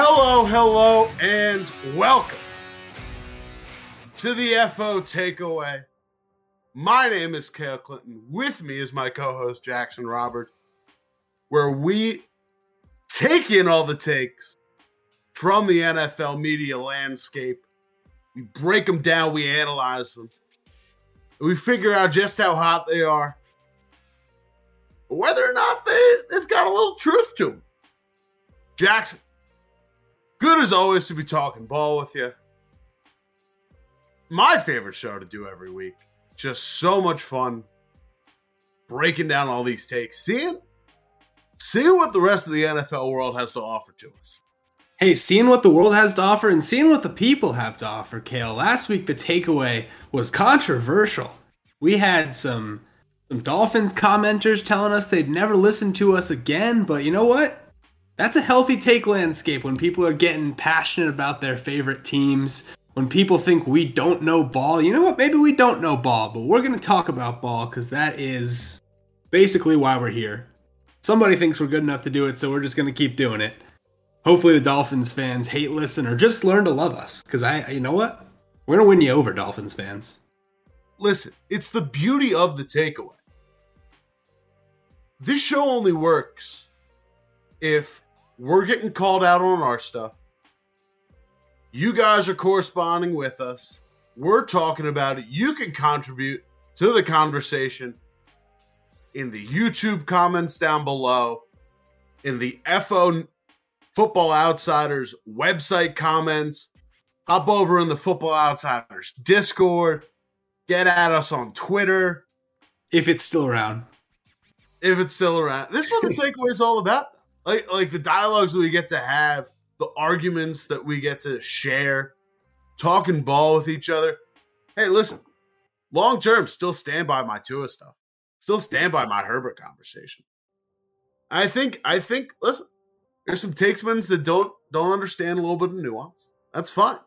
Hello, hello, and welcome to the FO Takeaway. My name is Cale Clinton. With me is my co host, Jackson Robert, where we take in all the takes from the NFL media landscape. We break them down, we analyze them, we figure out just how hot they are, whether or not they, they've got a little truth to them. Jackson, good as always to be talking ball with you. My favorite show to do every week. Just so much fun breaking down all these takes, seeing seeing what the rest of the NFL world has to offer to us. Hey, seeing what the world has to offer and seeing what the people have to offer, Cale. Last week the takeaway was controversial. We had some some Dolphins commenters telling us they'd never listen to us again, but you know what? That's a healthy take landscape when people are getting passionate about their favorite teams. When people think we don't know ball, you know what? Maybe we don't know ball, but we're going to talk about ball because that is basically why we're here. Somebody thinks we're good enough to do it, so we're just going to keep doing it. Hopefully, the Dolphins fans hate listen or just learn to love us because I, you know what? We're going to win you over, Dolphins fans. Listen, it's the beauty of the takeaway. This show only works if we're getting called out on our stuff. You guys are corresponding with us. We're talking about it. You can contribute to the conversation in the YouTube comments down below, in the FO Football Outsiders website comments. Hop over in the Football Outsiders Discord. Get at us on Twitter. If it's still around. If it's still around. This is what the takeaway is all about like like the dialogues that we get to have, the arguments that we get to share, talking ball with each other. Hey, listen, long term, still stand by my Tua stuff. Still stand by my Herbert conversation. I think I think listen, there's some takesmans that don't don't understand a little bit of nuance. That's fine.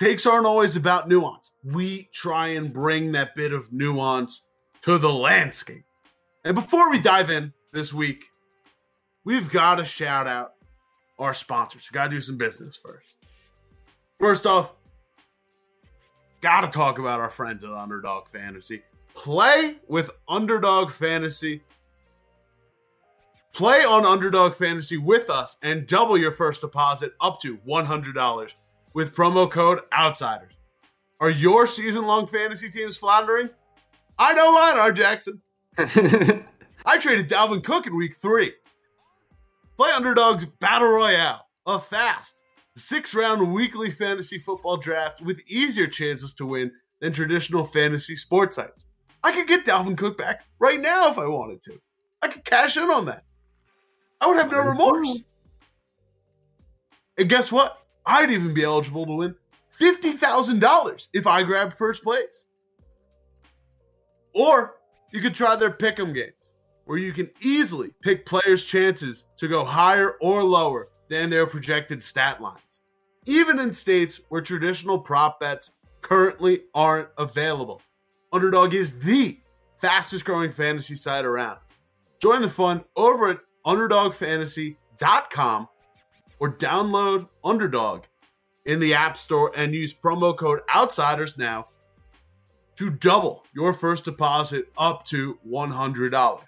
Takes aren't always about nuance. We try and bring that bit of nuance to the landscape. And before we dive in this week, we've got to shout out our sponsors. Got to do some business first. First off, got to talk about our friends at Underdog Fantasy. Play with Underdog Fantasy. Play on Underdog Fantasy with us and double your first deposit up to $100 with promo code OUTSIDERS. Are your season long fantasy teams floundering? I know mine are, Jackson. I traded Dalvin Cook in week three. Play Underdog's Battle Royale, a fast six round weekly fantasy football draft with easier chances to win than traditional fantasy sports sites. I could get Dalvin Cook back right now if I wanted to. I could cash in on that. I would have no remorse. And guess what? I'd even be eligible to win $50,000 if I grabbed first place. Or you could try their pick 'em game where you can easily pick players' chances to go higher or lower than their projected stat lines, even in states where traditional prop bets currently aren't available. Underdog is the fastest growing fantasy site around. Join the fun over at underdogfantasy.com or download Underdog in the App Store and use promo code OUTSIDERS now to double your first deposit up to $100.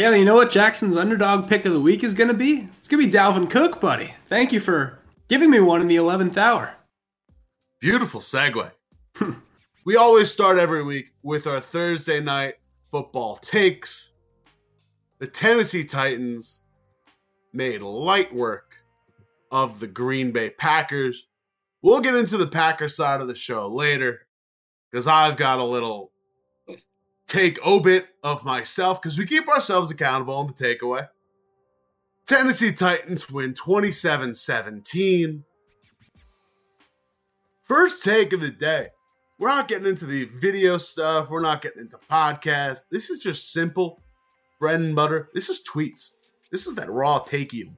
Yeah, you know what Jackson's underdog pick of the week is going to be? It's going to be Dalvin Cook, buddy. Thank you for giving me one in the 11th hour. Beautiful segue. we always start every week with our Thursday night football takes. The Tennessee Titans made light work of the Green Bay Packers. We'll get into the Packers side of the show later because I've got a little take obit of myself because we keep ourselves accountable on the takeaway. Tennessee Titans win 27 17. First take of the day. We're not getting into the video stuff. We're not getting into podcasts. This is just simple bread and butter. This is tweets. This is that raw takeium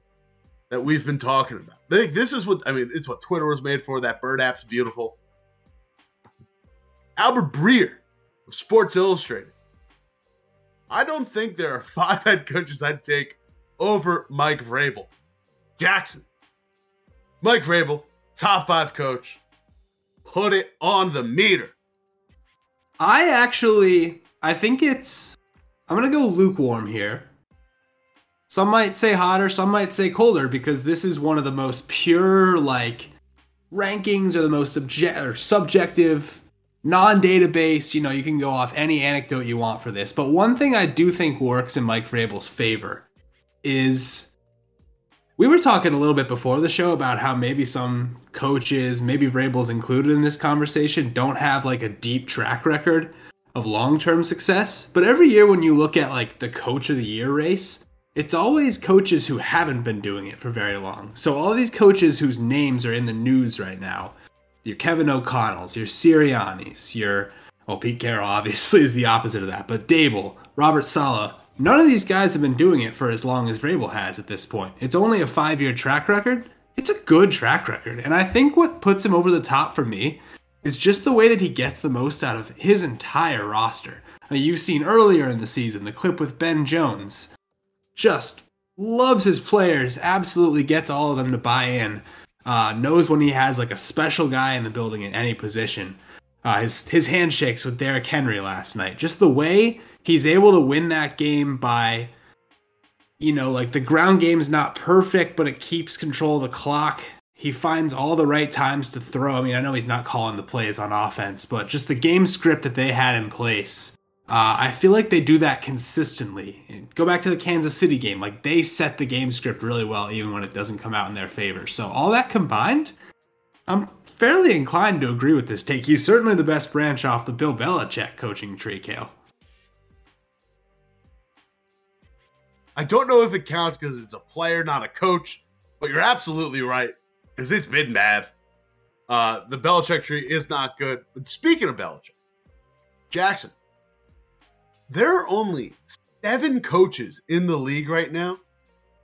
that we've been talking about. This is what I mean. It's what Twitter was made for. That bird app's beautiful. Albert Breer Sports Illustrated. I don't think there are five head coaches I'd take over Mike Vrabel. Jackson, Mike Vrabel, top five coach. Put it on the meter. I actually, I think it's. I'm gonna go lukewarm here. Some might say hotter, some might say colder, because this is one of the most pure, like, rankings or the most object or subjective, non-database. You know, you can go off any anecdote you want for this. But one thing I do think works in Mike Vrabel's favor is we were talking a little bit before the show about how maybe some coaches, maybe Vrabel's included in this conversation, don't have like a deep track record of long-term success. But every year when you look at like the coach of the year race, it's always coaches who haven't been doing it for very long. So all these coaches whose names are in the news right now, your Kevin O'Connells, your Siriannis, your well Pete Carroll obviously is the opposite of that, but Daboll, Robert Saleh, none of these guys have been doing it for as long as Vrabel has at this point. It's only a five-year track record. It's a good track record, and I think what puts him over the top for me is just the way that he gets the most out of his entire roster. Mean, you've seen earlier in the season the clip with Ben Jones just loves his players, absolutely gets all of them to buy in. Uh, knows when he has like a special guy in the building in any position. Uh, his his handshakes with Derrick Henry last night, just the way he's able to win that game by, you know, like the ground game's not perfect, but it keeps control of the clock. He finds all the right times to throw. I mean, I know he's not calling the plays on offense, but just the game script that they had in place uh, I feel like they do that consistently. Go back to the Kansas City game. Like they set the game script really well, even when it doesn't come out in their favor. So, all that combined, I'm fairly inclined to agree with this take. He's certainly the best branch off the Bill Belichick coaching tree, Cale. I don't know if it counts because it's a player, not a coach, but you're absolutely right because it's been bad. Uh, the Belichick tree is not good. But speaking of Belichick, Jackson, there are only seven coaches in the league right now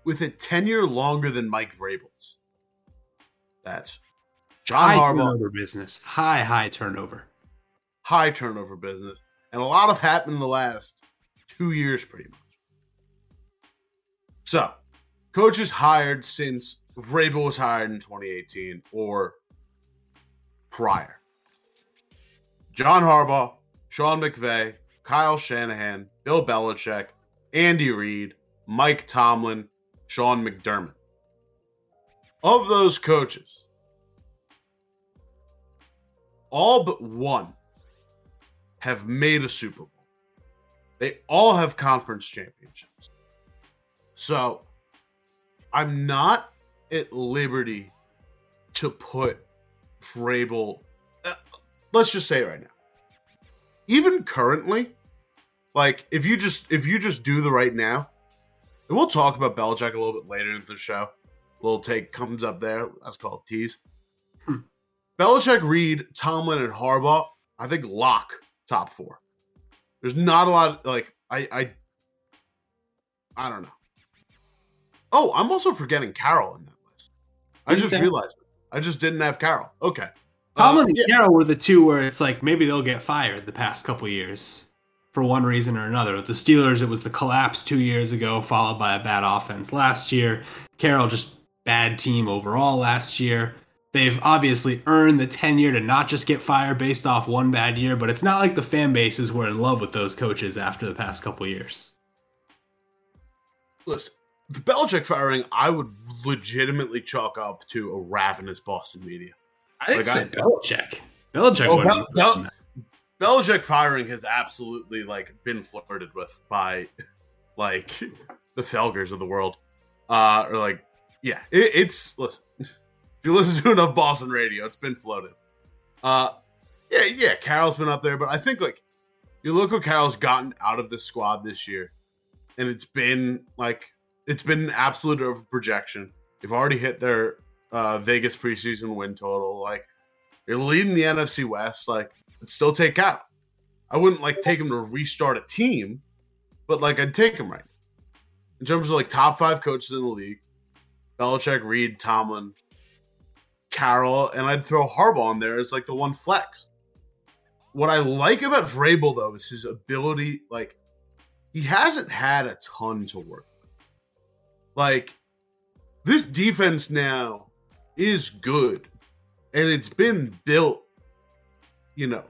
with a tenure longer than Mike Vrabel's. That's John high Harbaugh. Turnover business. High, high turnover. High turnover business. And a lot have happened in the last two years, pretty much. So, coaches hired since Vrabel was hired in 2018 or prior. John Harbaugh, Sean McVay, Kyle Shanahan, Bill Belichick, Andy Reid, Mike Tomlin, Sean McDermott. Of those coaches, all but one have made a Super Bowl. They all have conference championships. So I'm not at liberty to put Vrabel. Uh, let's just say it right now. Even currently, like if you just if you just do the right now, and we'll talk about Belichick a little bit later in the show. A little take comes up there. That's called tease. Hmm. Belichick, Reid, Tomlin, and Harbaugh. I think lock top four. There's not a lot. Of, like I, I, I don't know. Oh, I'm also forgetting Carroll in that list. I just realized it. I just didn't have Carroll. Okay. Tomlin uh, and yeah. Carroll were the two where it's like maybe they'll get fired the past couple years for one reason or another. The Steelers, it was the collapse two years ago, followed by a bad offense last year. Carroll, just bad team overall last year. They've obviously earned the tenure to not just get fired based off one bad year, but it's not like the fan bases were in love with those coaches after the past couple years. Listen, the Belichick firing, I would legitimately chalk up to a ravenous Boston media. I think like I, Belichick. Belichick. Oh, Bel- Bel- Belichick firing has absolutely like been flirted with by like the Felgers of the world, uh, or like yeah, it, it's listen. If you listen to enough Boston radio, it's been floated. Uh, yeah, yeah, Carroll's been up there, but I think like you look what Carroll's gotten out of this squad this year, and it's been like it's been an absolute over projection. They've already hit their uh, Vegas preseason win total. Like you're leading the NFC West. Like but still take out. I wouldn't like take him to restart a team, but like I'd take him right in terms of like top five coaches in the league: Belichick, Reid, Tomlin, Carroll, and I'd throw Harbaugh in there as like the one flex. What I like about Vrabel though is his ability. Like he hasn't had a ton to work. Like this defense now is good, and it's been built, you know,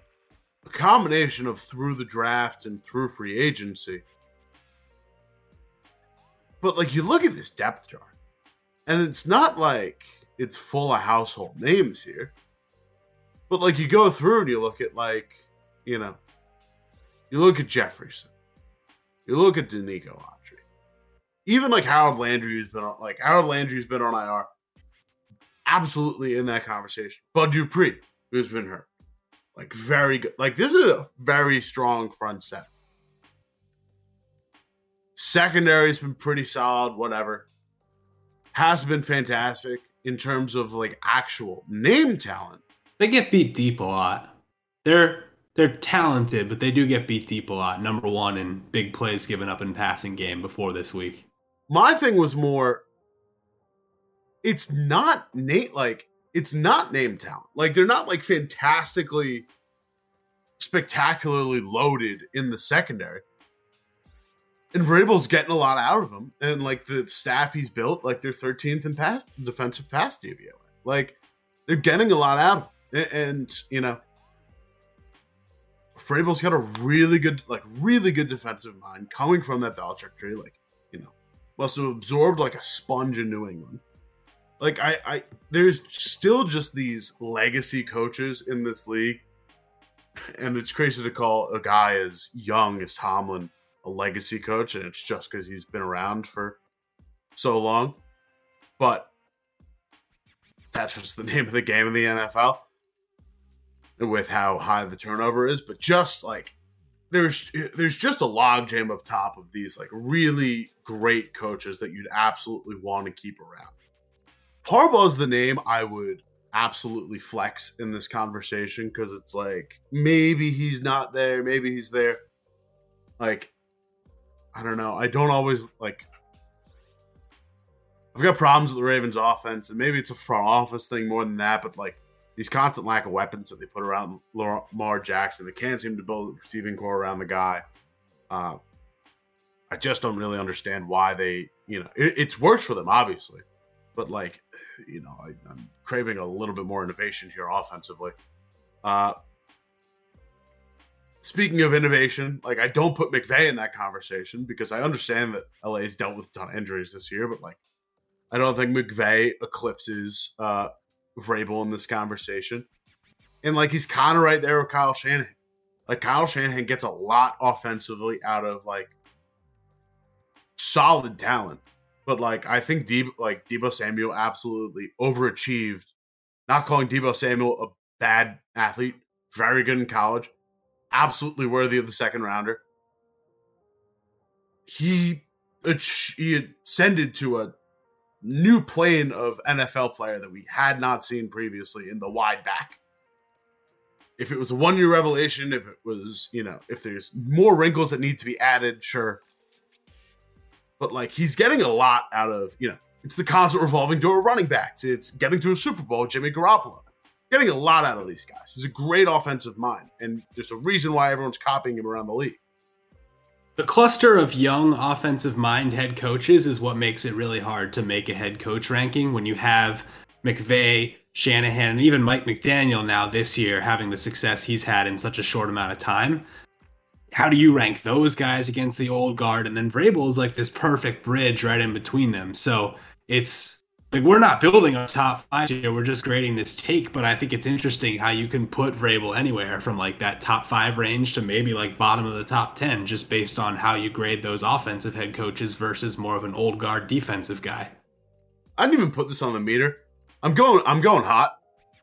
a combination of through the draft and through free agency. But like you look at this depth chart, and it's not like it's full of household names here. But like you go through and you look at like, you know, you look at Jefferson, you look at Denico Autry, even like Harold Landry who's been on like Harold Landry's been on IR, absolutely in that conversation. Bud Dupree, who's been hurt. Like very good. Like this is a very strong front set. Secondary's been pretty solid, whatever. Has been fantastic in terms of like actual name talent. They get beat deep a lot. They're they're talented, but they do get beat deep a lot. Number one in big plays given up in passing game before this week. My thing was more it's not Nate like it's not name talent. Like they're not like fantastically spectacularly loaded in the secondary. And Vrabel's getting a lot out of them. And like the staff he's built, like they're 13th in pass defensive pass DVOA. Like they're getting a lot out of them. And, and you know, Vrabel's got a really good, like really good defensive mind coming from that Belichick tree. Like, you know, must have absorbed like a sponge in New England. Like I, I there's still just these legacy coaches in this league. And it's crazy to call a guy as young as Tomlin a legacy coach, and it's just because he's been around for so long. But that's just the name of the game in the NFL with how high the turnover is. But just like there's there's just a logjam up top of these like really great coaches that you'd absolutely want to keep around. Harbaugh's the name I would absolutely flex in this conversation because it's like maybe he's not there, maybe he's there. Like I don't know. I don't always like. I've got problems with the Ravens' offense, and maybe it's a front office thing more than that. But like these constant lack of weapons that they put around Lamar Jackson, they can't seem to build a receiving core around the guy. Uh, I just don't really understand why they, you know, it, it's worked for them, obviously, but like, you know, I, am craving a little bit more innovation here offensively. Uh, speaking of innovation, like I don't put McVay in that conversation because I understand that LA LA's dealt with a ton of injuries this year, but like I don't think McVay eclipses uh Vrabel in this conversation. And like he's kind of right there with Kyle Shanahan. Like Kyle Shanahan gets a lot offensively out of like solid talent. But like I think Deebo, like Deebo Samuel absolutely overachieved. Not calling Deebo Samuel a bad athlete, very good in college absolutely worthy of the second rounder. He he ascended to a new plane of NFL player that we had not seen previously in the wide back. If it was a one year revelation, if it was, you know, if there's more wrinkles that need to be added, sure. But like he's getting a lot out of, you know, it's the constant revolving door of running backs. It's getting to a Super Bowl, Jimmy Garoppolo getting a lot out of these guys. He's a great offensive mind, and there's a reason why everyone's copying him around the league. The cluster of young offensive mind head coaches is what makes it really hard to make a head coach ranking when you have McVay, Shanahan, and even Mike McDaniel now this year having the success he's had in such a short amount of time. How do you rank those guys against the old guard? And then Vrabel is like this perfect bridge right in between them. So it's like we're not building a top five here. We're just grading this take, but I think it's interesting how you can put Vrabel anywhere from like that top five range to maybe like bottom of the top ten, just based on how you grade those offensive head coaches versus more of an old guard defensive guy. I didn't even put this on the meter. I'm going. I'm going hot.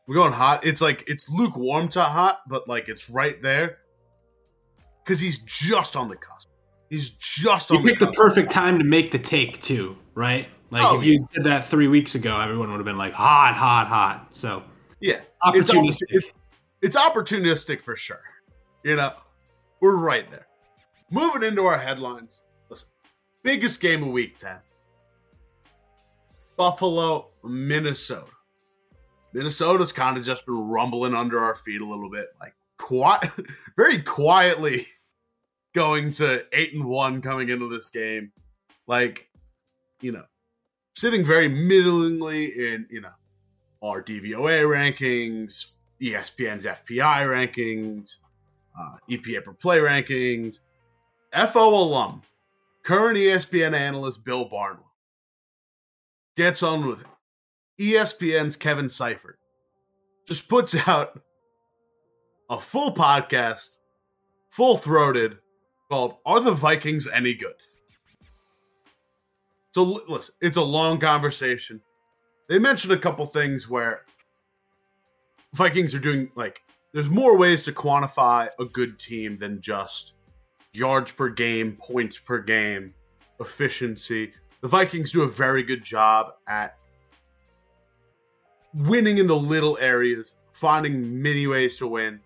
We're going hot. It's like it's lukewarm to hot, but like it's right there because he's just on the cusp. He's just on. You picked the, the perfect time to make the take too, right? Like oh, if you said that three weeks ago, everyone would have been like hot, hot, hot. So yeah, opportunistic. It's, it's, it's opportunistic for sure. You know, we're right there. Moving into our headlines. Listen, biggest game of Week Ten: Buffalo, Minnesota. Minnesota's kind of just been rumbling under our feet a little bit, like quiet, very quietly going to eight and one coming into this game. Like, you know, sitting very middlingly in, you know, our DVOA rankings, ESPN's FPI rankings, uh, EPA per play rankings. FO alum, current ESPN analyst Bill Barnwell gets on with it. ESPN's Kevin Seifert just puts out a full podcast, full throated, called Are the Vikings Any Good? So listen, it's a long conversation. They mentioned a couple things where Vikings are doing like there's more ways to quantify a good team than just yards per game, points per game, efficiency. The Vikings do a very good job at winning in the little areas, finding many ways to win.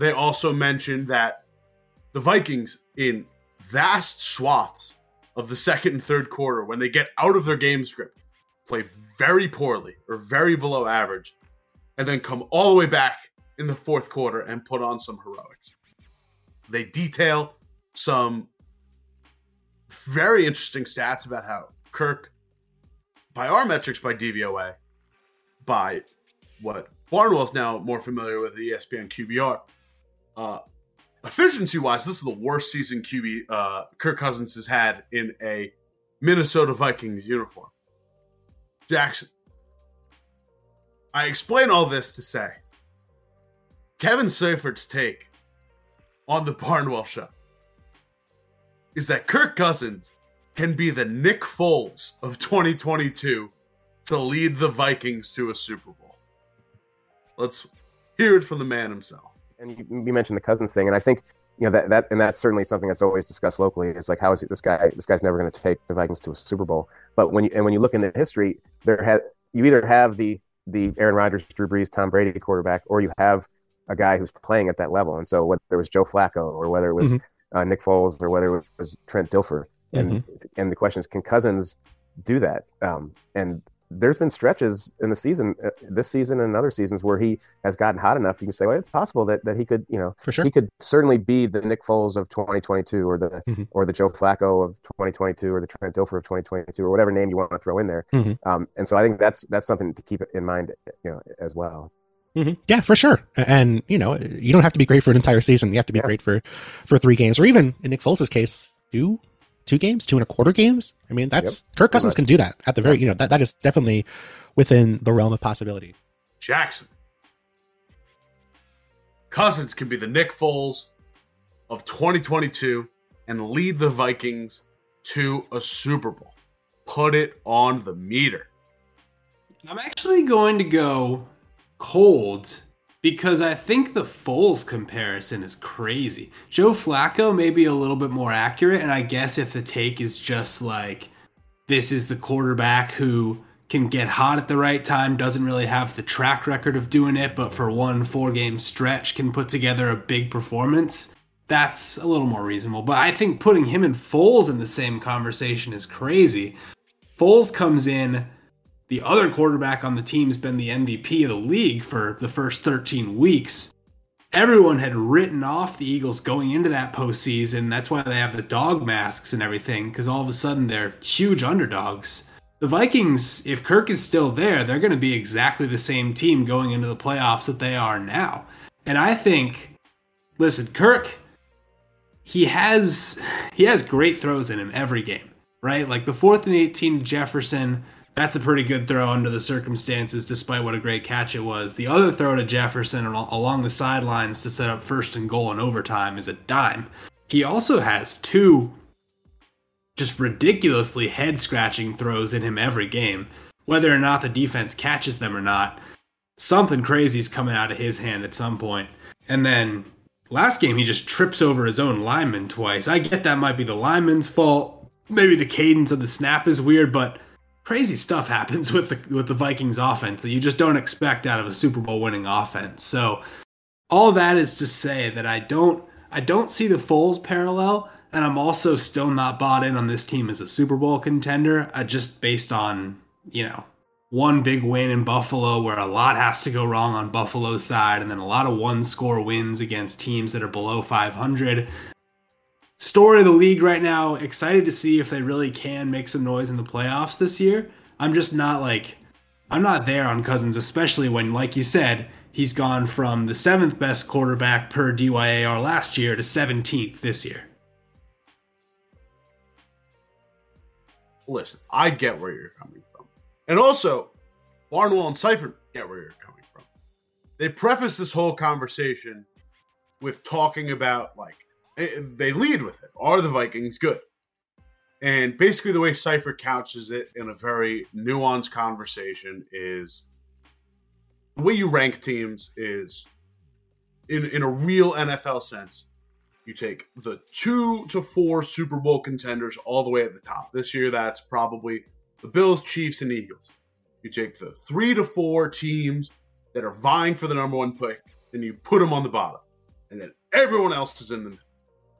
They also mentioned that the Vikings, in vast swaths of the second and third quarter, when they get out of their game script, play very poorly or very below average, and then come all the way back in the fourth quarter and put on some heroics. They detail some very interesting stats about how Kirk, by our metrics, by DVOA, by what Barnwell's now more familiar with ESPN QBR, uh, efficiency wise, this is the worst season QB uh, Kirk Cousins has had in a Minnesota Vikings uniform. Jackson, I explain all this to say Kevin Seifert's take on the Barnwell show is that Kirk Cousins can be the Nick Foles of 2022 to lead the Vikings to a Super Bowl. Let's hear it from the man himself. And you, you mentioned the Cousins thing, and I think you know that that and that's certainly something that's always discussed locally. It's like how is it, this guy? This guy's never going to take the Vikings to a Super Bowl. But when you and when you look in the history, there had you either have the the Aaron Rodgers, Drew Brees, Tom Brady quarterback, or you have a guy who's playing at that level. And so whether it was Joe Flacco or whether it was mm-hmm. uh, Nick Foles or whether it was Trent Dilfer, and mm-hmm. and the question is, can Cousins do that? Um, and there's been stretches in the season, uh, this season and other seasons, where he has gotten hot enough. You can say, well, it's possible that, that he could, you know, for sure, he could certainly be the Nick Foles of 2022, or the mm-hmm. or the Joe Flacco of 2022, or the Trent Dilfer of 2022, or whatever name you want to throw in there. Mm-hmm. Um, and so I think that's that's something to keep in mind, you know, as well. Mm-hmm. Yeah, for sure. And you know, you don't have to be great for an entire season. You have to be yeah. great for for three games, or even in Nick Foles' case, two two games, two and a quarter games. I mean, that's yep. Kirk Cousins can do that at the very, you know, that, that is definitely within the realm of possibility. Jackson. Cousins can be the Nick Foles of 2022 and lead the Vikings to a Super Bowl. Put it on the meter. I'm actually going to go cold because I think the Foles comparison is crazy. Joe Flacco may be a little bit more accurate, and I guess if the take is just like this is the quarterback who can get hot at the right time, doesn't really have the track record of doing it, but for one four game stretch can put together a big performance. That's a little more reasonable. But I think putting him and Foles in the same conversation is crazy. Foles comes in the other quarterback on the team's been the MVP of the league for the first 13 weeks. Everyone had written off the Eagles going into that postseason. That's why they have the dog masks and everything, because all of a sudden they're huge underdogs. The Vikings, if Kirk is still there, they're going to be exactly the same team going into the playoffs that they are now. And I think, listen, Kirk, he has he has great throws in him every game, right? Like the fourth and 18 Jefferson that's a pretty good throw under the circumstances, despite what a great catch it was. The other throw to Jefferson along the sidelines to set up first and goal in overtime is a dime. He also has two just ridiculously head scratching throws in him every game. Whether or not the defense catches them or not, something crazy is coming out of his hand at some point. And then last game, he just trips over his own lineman twice. I get that might be the lineman's fault. Maybe the cadence of the snap is weird, but crazy stuff happens with the with the Vikings offense that you just don't expect out of a Super Bowl winning offense. So all that is to say that I don't I don't see the Foles parallel, and I'm also still not bought in on this team as a Super Bowl contender. Uh, just based on you know one big win in Buffalo where a lot has to go wrong on Buffalo's side, and then a lot of one score wins against teams that are below 500 story of the league right now. Excited to see if they really can make some noise in the playoffs this year. I'm just not like I'm not there on Cousins, especially when, like you said, he's gone from the seventh best quarterback per DYAR last year to 17th this year. Listen, I get where you're coming from. And also, Barnwell and Seifert get where you're coming from. They preface this whole conversation with talking about, like, Eh, they lead with it. Are the Vikings good? And basically, the way Seifert couches it in a very nuanced conversation is the way you rank teams is in, in a real NFL sense. You take the two to four Super Bowl contenders all the way at the top. This year, that's probably the Bills, Chiefs, and Eagles. You take the three to four teams that are vying for the number one pick, and you put them on the bottom. And then everyone else is in the middle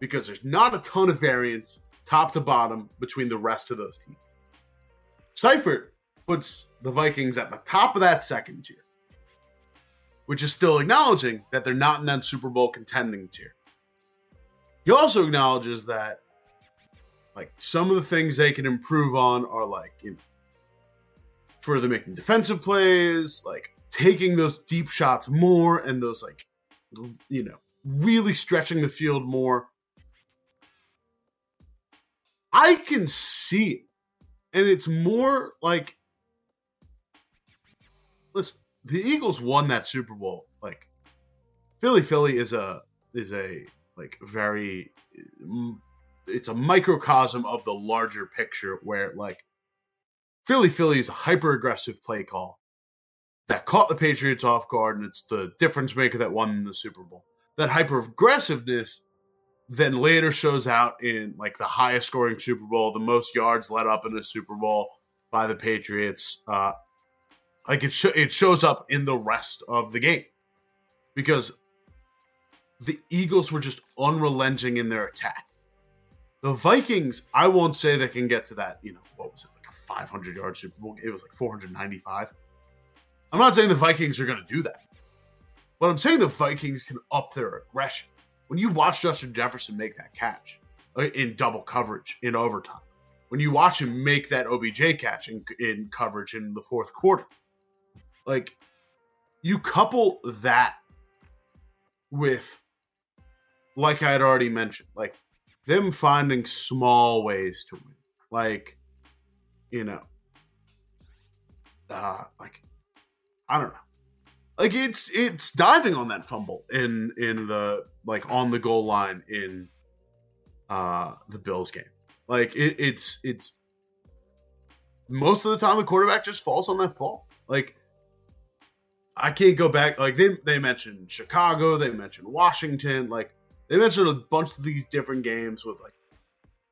because there's not a ton of variance top to bottom between the rest of those teams. Seifert puts the Vikings at the top of that second tier, which is still acknowledging that they're not in that Super Bowl contending tier. He also acknowledges that like some of the things they can improve on are like you know, further making defensive plays, like taking those deep shots more and those like you know really stretching the field more I can see it. And it's more like listen, the Eagles won that Super Bowl. Like Philly Philly is a is a like very it's a microcosm of the larger picture where like Philly Philly is a hyper aggressive play call that caught the Patriots off guard and it's the difference maker that won the Super Bowl. That hyper aggressiveness then later shows out in like the highest scoring Super Bowl, the most yards led up in a Super Bowl by the Patriots. Uh, like it, sh- it shows up in the rest of the game because the Eagles were just unrelenting in their attack. The Vikings, I won't say they can get to that, you know, what was it, like a 500 yard Super Bowl? It was like 495. I'm not saying the Vikings are going to do that, but I'm saying the Vikings can up their aggression when you watch Justin Jefferson make that catch uh, in double coverage in overtime, when you watch him make that OBJ catch in, in coverage in the fourth quarter, like you couple that with, like I had already mentioned, like them finding small ways to win, like you know, uh, like I don't know like it's it's diving on that fumble in in the like on the goal line in uh the Bills game. Like it, it's it's most of the time the quarterback just falls on that ball. Like I can't go back. Like they they mentioned Chicago, they mentioned Washington, like they mentioned a bunch of these different games with like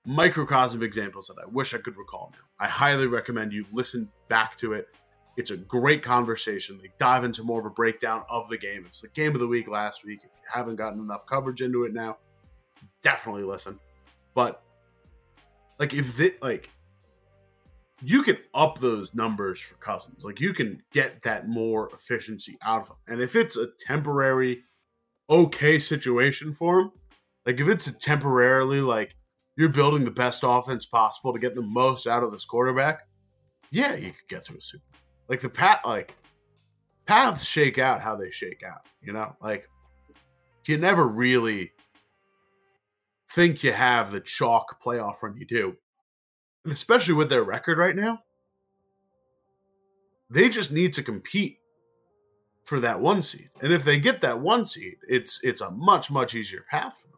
microcosm examples that I wish I could recall now. I highly recommend you listen back to it it's a great conversation. They dive into more of a breakdown of the game. It's the game of the week last week. If you haven't gotten enough coverage into it now, definitely listen. But like if they like you can up those numbers for Cousins. Like you can get that more efficiency out of them. And if it's a temporary okay situation for him, like if it's a temporarily like you're building the best offense possible to get the most out of this quarterback, yeah, you could get to a Super like the pat like paths shake out how they shake out, you know? Like you never really think you have the chalk playoff run you do. And especially with their record right now. They just need to compete for that one seed. And if they get that one seed, it's it's a much much easier path for them.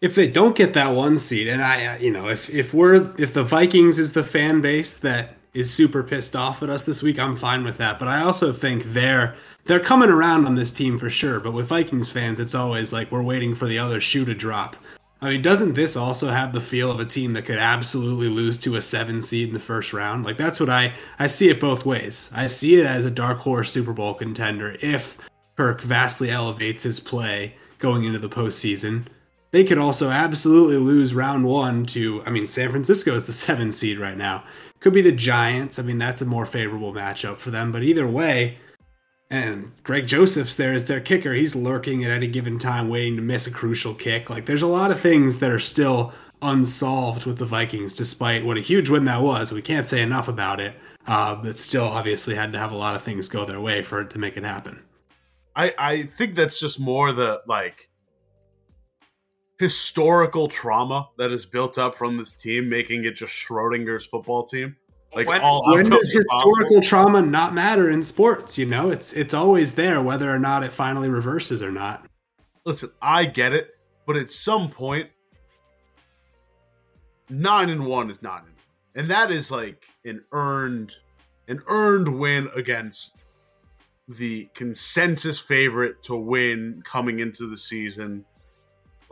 If they don't get that one seed, and I, uh, you know, if if we're if the Vikings is the fan base that is super pissed off at us this week, I'm fine with that. But I also think they're they're coming around on this team for sure. But with Vikings fans, it's always like we're waiting for the other shoe to drop. I mean, doesn't this also have the feel of a team that could absolutely lose to a seven seed in the first round? Like that's what I I see it both ways. I see it as a dark horse Super Bowl contender if Kirk vastly elevates his play going into the postseason. They could also absolutely lose round one to, I mean, San Francisco is the seven seed right now. Could be the Giants. I mean, that's a more favorable matchup for them. But either way, and Greg Joseph's there as their kicker. He's lurking at any given time, waiting to miss a crucial kick. Like, there's a lot of things that are still unsolved with the Vikings, despite what a huge win that was. We can't say enough about it. uh, but still obviously had to have a lot of things go their way for it to make it happen. I I think that's just more the like historical trauma that is built up from this team, making it just Schrodinger's football team. Like when, all when does outcomes historical possible. trauma not matter in sports? You know, it's it's always there, whether or not it finally reverses or not. Listen, I get it, but at some point, nine and one is nine and one, and that is like an earned, an earned win against the consensus favorite to win coming into the season.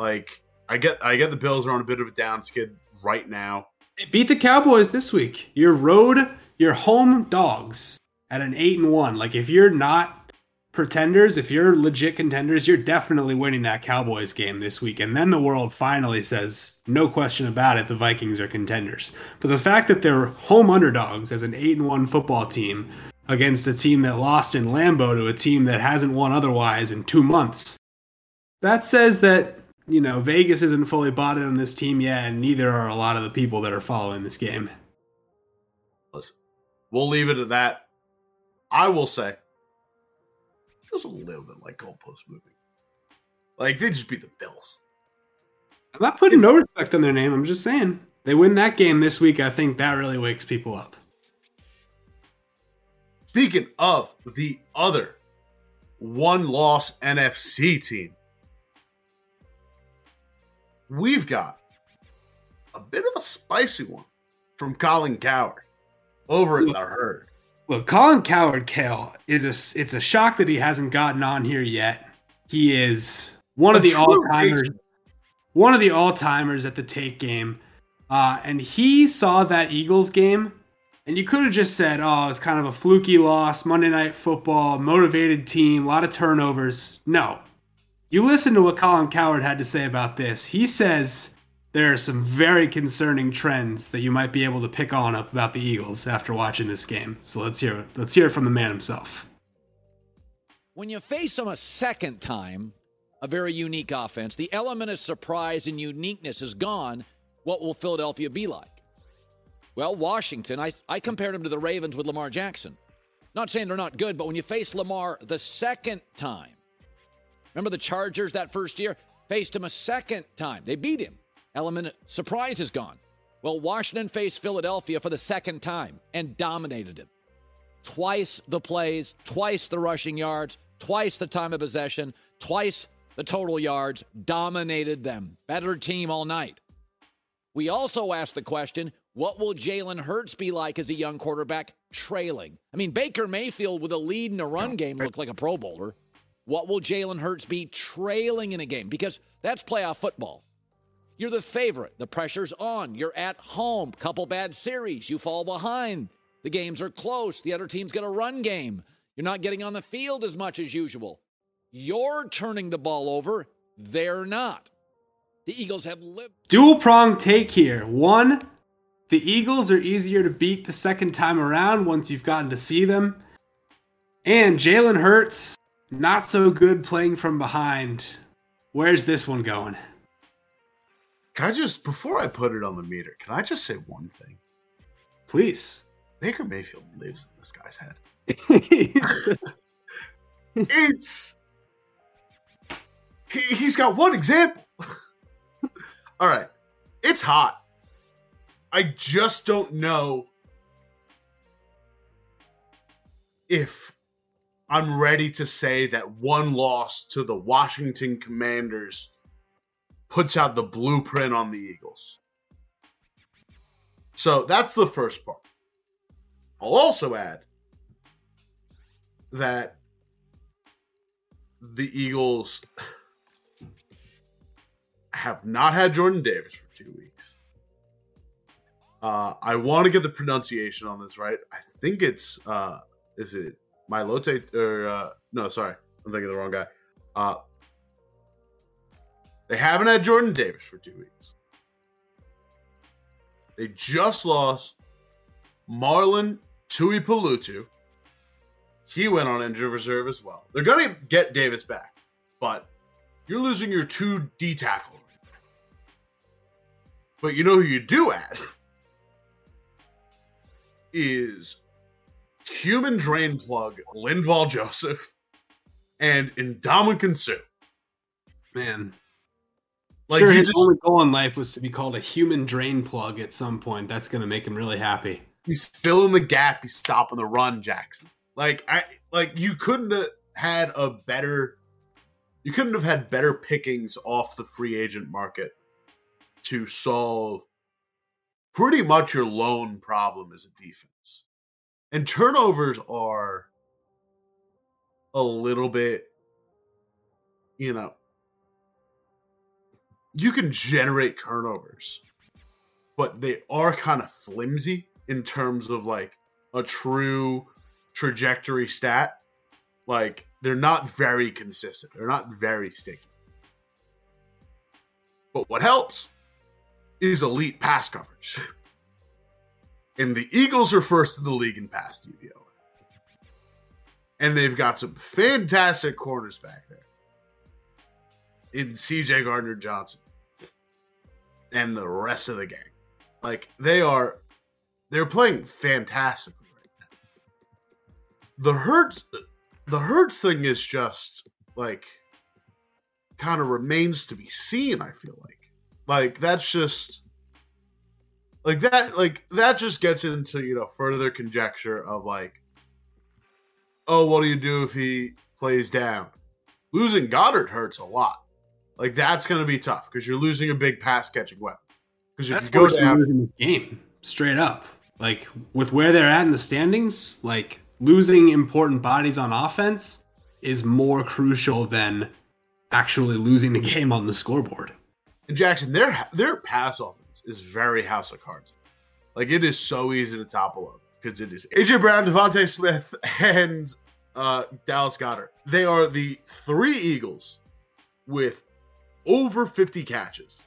Like I get, I get the Bills are on a bit of a down skid right now. They beat the Cowboys this week. Your road, your home dogs at an eight and one. Like if you're not pretenders, if you're legit contenders, you're definitely winning that Cowboys game this week. And then the world finally says, no question about it, the Vikings are contenders. But the fact that they're home underdogs as an eight and one football team against a team that lost in Lambeau to a team that hasn't won otherwise in two months, that says that you know, Vegas isn't fully bought in on this team yet, and neither are a lot of the people that are following this game. Listen, we'll leave it at that. I will say, feels a little bit like goalpost moving. Like they just beat the Bills. I'm not putting no respect on their name. I'm just saying they win that game this week. I think that really wakes people up. Speaking of the other one loss NFC team, we've got a bit of a spicy one from Colin Cowherd over at the herd. Look, Colin Cowherd, Cale is a. It's a shock that he hasn't gotten on here yet. He is one of the all timers. One of the all timers at the take game, uh, and he saw that Eagles game. And you could have just said, "Oh, it's kind of a fluky loss, Monday Night Football, motivated team, a lot of turnovers." No, you listen to what Colin Cowherd had to say about this. He says there are some very concerning trends that you might be able to pick on up about the Eagles after watching this game. So let's hear it. Let's hear it from the man himself. When you face them a second time, a very unique offense, the element of surprise and uniqueness is gone. What will Philadelphia be like? Well, Washington, I, I compared them to the Ravens with Lamar Jackson. Not saying they're not good, but when you face Lamar the second time, remember the Chargers that first year? Faced him a second time. They beat him. Element of surprise is gone. Well, Washington faced Philadelphia for the second time and dominated it twice the plays, twice the rushing yards, twice the time of possession, twice the total yards, dominated them. Better team all night. We also asked the question what will Jalen Hurts be like as a young quarterback trailing? I mean, Baker Mayfield with a lead in a run game looked like a Pro Bowler. What will Jalen Hurts be trailing in a game? Because that's playoff football. You're the favorite. The pressure's on. You're at home. Couple bad series. You fall behind. The games are close. The other team's got a run game. You're not getting on the field as much as usual. You're turning the ball over. They're not. The Eagles have lived. Dual prong take here. One, the Eagles are easier to beat the second time around once you've gotten to see them. And Jalen Hurts, not so good playing from behind. Where's this one going? Can I just before I put it on the meter, can I just say one thing? Please. Baker Mayfield lives in this guy's head. It's he, he's got one example. All right, it's hot. I just don't know if I'm ready to say that one loss to the Washington Commanders puts out the blueprint on the Eagles. So that's the first part. I'll also add that the Eagles have not had Jordan Davis for two weeks. Uh, I want to get the pronunciation on this right. I think it's uh, is it Milote or uh, no? Sorry, I'm thinking the wrong guy. Uh, they haven't had Jordan Davis for two weeks. They just lost Marlon Tuipulotu. He went on injured reserve as well. They're going to get Davis back, but you're losing your two D tackles. But you know who you do add is human drain plug Linval Joseph and Ndamukong Suh. Man, Like sure, his just, only goal in life was to be called a human drain plug at some point. That's going to make him really happy. he's filling the gap, he's stopping the run, Jackson. Like I like you couldn't have had a better you couldn't have had better pickings off the free agent market to solve pretty much your loan problem as a defense. And turnovers are a little bit you know you can generate turnovers but they are kind of flimsy in terms of like a true trajectory stat. Like they're not very consistent. They're not very sticky. But what helps is elite pass coverage. And the Eagles are first in the league in pass DVOA. And they've got some fantastic corners back there. In CJ Gardner Johnson and the rest of the gang. Like they are they're playing fantastically right now. The Hurts the Hurts thing is just like kind of remains to be seen, I feel like. Like that's just like that like that just gets into, you know, further conjecture of like oh, what do you do if he plays down? Losing Goedert hurts a lot. Like that's going to be tough because you're losing a big pass catching weapon. Because if That's you go down, game, straight up. Like with where they're at in the standings, like losing important bodies on offense is more crucial than actually losing the game on the scoreboard. and Jackson, their their pass offense is very house of cards. Like it is so easy to topple over because it is AJ Brown, DeVonta Smith, and uh, Dallas Goedert. They are the three Eagles with over 50 catches.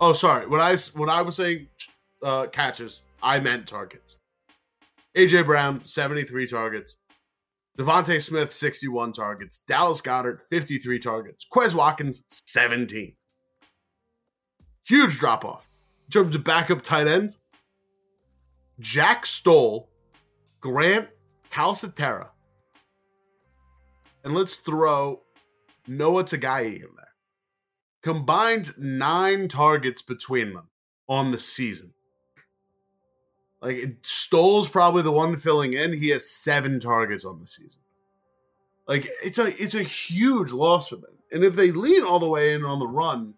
Oh, sorry. When I when I was saying uh, catches, I meant targets. AJ Brown 73 targets. DeVonta Smith 61 targets. Dallas Goedert 53 targets. Quez Watkins 17. Huge drop off. In terms of backup tight ends, Jack Stoll, Grant Calcaterra, and let's throw Noah Togiai in there. Combined nine targets between them on the season. Like Stoll's probably the one filling in. He has seven targets on the season. Like it's a it's a huge loss for them. And if they lean all the way in on the run,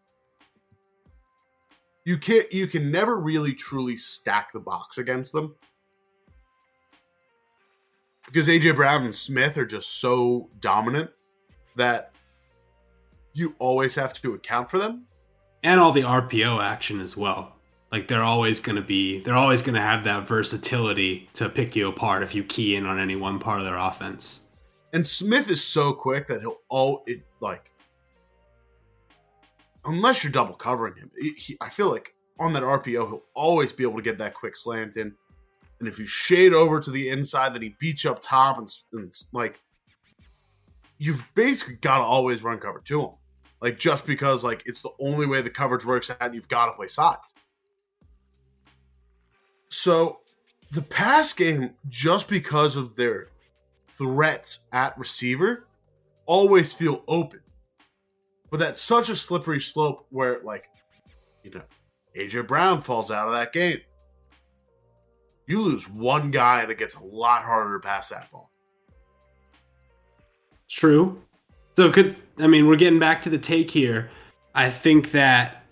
you can't you can never really truly stack the box against them. Because AJ Brown and Smith are just so dominant that you always have to account for them. And all the RPO action as well. Like they're always going to be, they're always going to have that versatility to pick you apart if you key in on any one part of their offense. And Smith is so quick that he'll all it like unless you're double covering him. He, I feel like on that RPO he'll always be able to get that quick slant in. And if you shade over to the inside, then he beats you up top and, and like you've basically got to always run cover to him. Like just because like it's the only way the coverage works out, and you've got to play sides. So the pass game, just because of their threats at receiver, always feel open. But that's such a slippery slope where, like, you know, AJ Brown falls out of that game. You lose one guy and it gets a lot harder to pass that ball. True. So could I mean we're getting back to the take here. I think that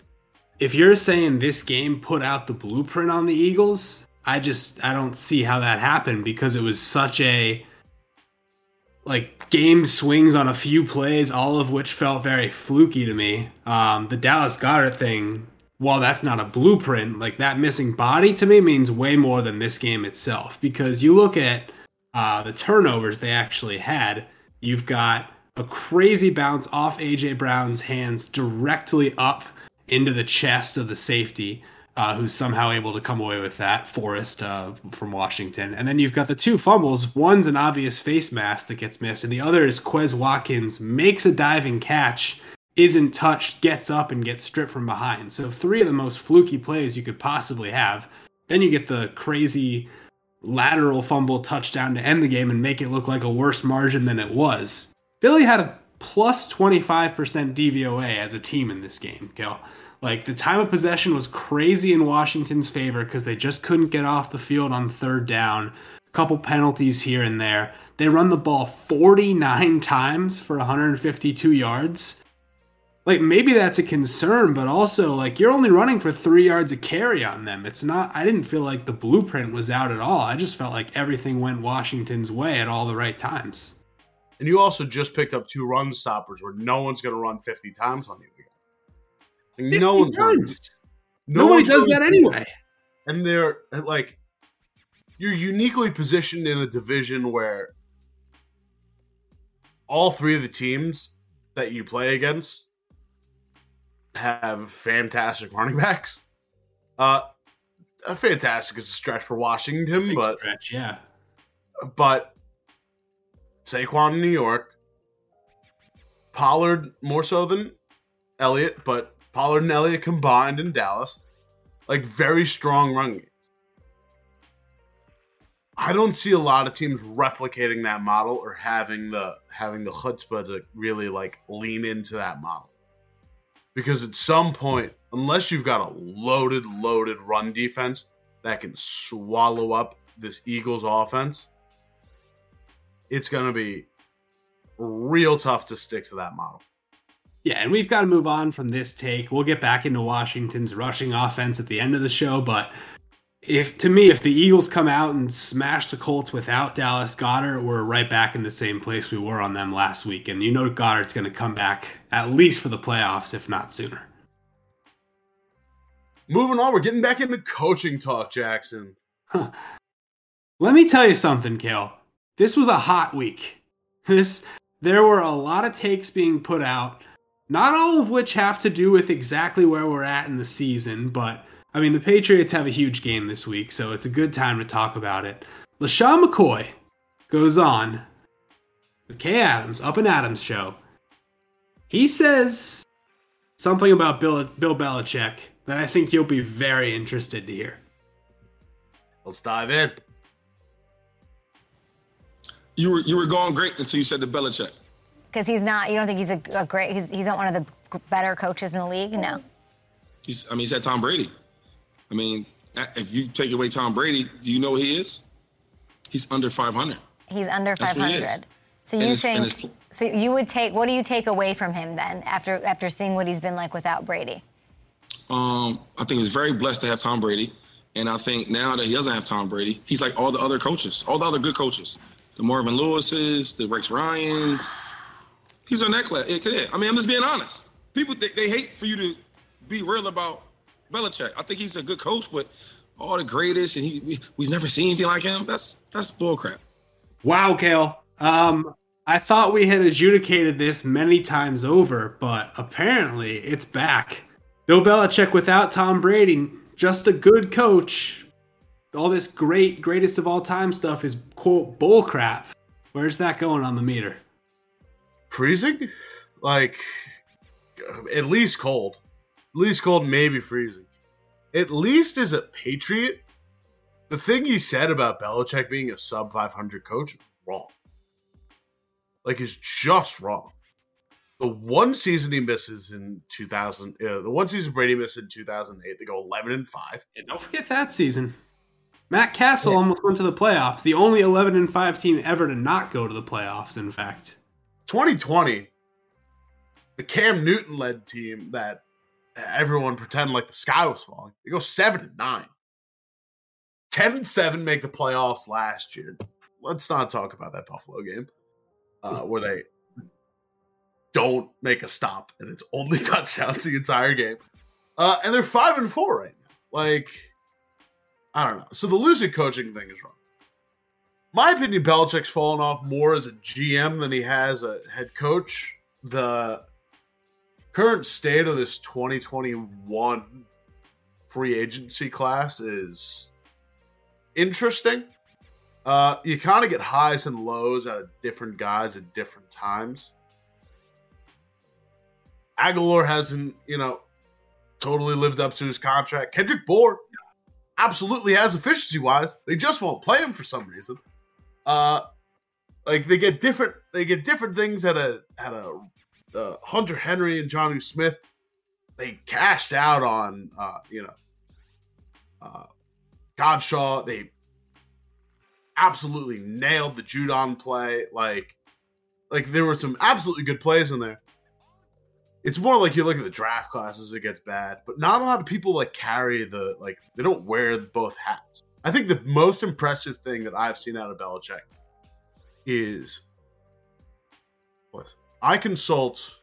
if you're saying this game put out the blueprint on the Eagles, I just I don't see how that happened because it was such a like game swings on a few plays, all of which felt very fluky to me. Um, the Dallas Goedert thing, while that's not a blueprint, like that missing body to me means way more than this game itself. Because you look at uh, the turnovers they actually had, you've got a crazy bounce off AJ Brown's hands directly up into the chest of the safety, uh, who's somehow able to come away with that, Forrest uh, from Washington. And then you've got the two fumbles. One's an obvious face mask that gets missed, and the other is Quez Watkins makes a diving catch, isn't touched, gets up, and gets stripped from behind. So three of the most fluky plays you could possibly have. Then you get the crazy lateral fumble touchdown to end the game and make it look like a worse margin than it was. Philly had a plus 25% DVOA as a team in this game, Gil. Like the time of possession was crazy in Washington's favor because they just couldn't get off the field on third down. A couple penalties here and there. They run the ball 49 times for 152 yards. Like maybe that's a concern, but also like you're only running for three yards a carry on them. It's not. I didn't feel like the blueprint was out at all. I just felt like everything went Washington's way at all the right times. And you also just picked up two run stoppers where no one's going to run 50 times on you no one's times. No Nobody does that anyway. And they're like, you're uniquely positioned in a division where all three of the teams that you play against have fantastic running backs. Uh, fantastic is a stretch for Washington, Big but stretch, yeah. But Saquon in New York, Pollard more so than Elliott, but Pollard and Elliott combined in Dallas, like very strong run games. I don't see a lot of teams replicating that model or having the having the chutzpah to really like lean into that model. Because at some point, unless you've got a loaded, loaded run defense that can swallow up this Eagles offense, it's to be real tough to stick to that model. Yeah, and we've got to move on from this take. We'll get back into Washington's rushing offense at the end of the show, but if to me, if the Eagles come out and smash the Colts without Dallas Goedert, we're right back in the same place we were on them last week. And you know Goedert's going to come back at least for the playoffs, if not sooner. Moving on, we're getting back into coaching talk, Jackson. Huh. Let me tell you something, Cale this was a hot week. This there were a lot of takes being put out, not all of which have to do with exactly where we're at in the season, but I mean the Patriots have a huge game this week, so it's a good time to talk about it. LeSean McCoy goes on with Kay Adams, Up and Adams show. He says something about Bill, Bill Belichick that I think you'll be very interested to hear. Let's dive in you were you were going great until you said the Belichick. Because he's not. You don't think he's a, a great. He's, he's not one of the better coaches in the league. No. He's. I mean, he's at Tom Brady. I mean, if you take away Tom Brady, do you know who he is? He's under 500. He's under 500. So you think? so you would take. What do you take away from him then, after after seeing what he's been like without Brady? Um, I think he's very blessed to have Tom Brady. And I think now that he doesn't have Tom Brady, he's like all the other coaches, all the other good coaches the Marvin Lewis's, the Rex Ryans. He's a necklace. Yeah, I mean, I'm just being honest. People they, they hate for you to be real about Belichick. I think he's a good coach, but all the greatest, and he we, we've never seen anything like him. That's that's bullcrap. Wow, Cale. Um, I thought we had adjudicated this many times over, but apparently it's back. Bill Belichick without Tom Brady, just a good coach, all this great, greatest of all time stuff is quote bullcrap. Where's that going on the meter? Freezing? Like, at least cold. At least cold, maybe freezing. At least as a Patriot, the thing he said about Belichick being a sub 500 coach wrong. Like, is just wrong. The one season he misses in 2000, uh, the one season Brady missed in 2008, they go 11 and 5. And don't forget that season. Matt Cassel yeah. almost went to the playoffs. The only 11 and 5 team ever to not go to the playoffs, in fact. 2020, the Cam Newton led team that everyone pretended like the sky was falling. They go 7 and 9. 10 and 7 make the playoffs last year. Let's not talk about that Buffalo game uh, where they don't make a stop and it's only touchdowns the entire game. Uh, and they're 5 and 4 right now. Like, I don't know. So the losing coaching thing is wrong. My opinion, Belichick's fallen off more as a GM than he has a head coach. The current state of this 2021 free agency class is interesting. Uh, you kind of get highs and lows out of different guys at different times. Agholor hasn't, you know, totally lived up to his contract. Kendrick Bourne absolutely has efficiency wise. They just won't play him for some reason. Uh, like they get different they get different things at a at a uh, Hunter Henry and Jonnu Smith. They cashed out on uh, you know uh, Godchaux. They absolutely nailed the Judon play. Like like there were some absolutely good plays in there. It's more like you look at the draft classes, it gets bad, but not a lot of people like carry the like they don't wear both hats. I think the most impressive thing that I've seen out of Belichick is I consult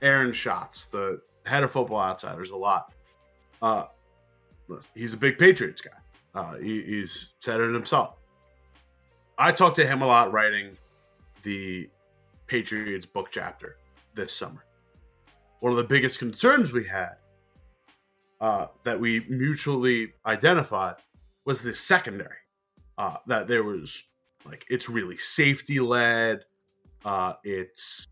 Aaron Schatz, the head of Football Outsiders, a lot. Uh, listen, he's a big Patriots guy. Uh, he, he's said it himself. I talked to him a lot writing the Patriots book chapter this summer. One of the biggest concerns we had uh, that we mutually identified was the secondary. Uh, that there was like it's really safety led. Uh, it's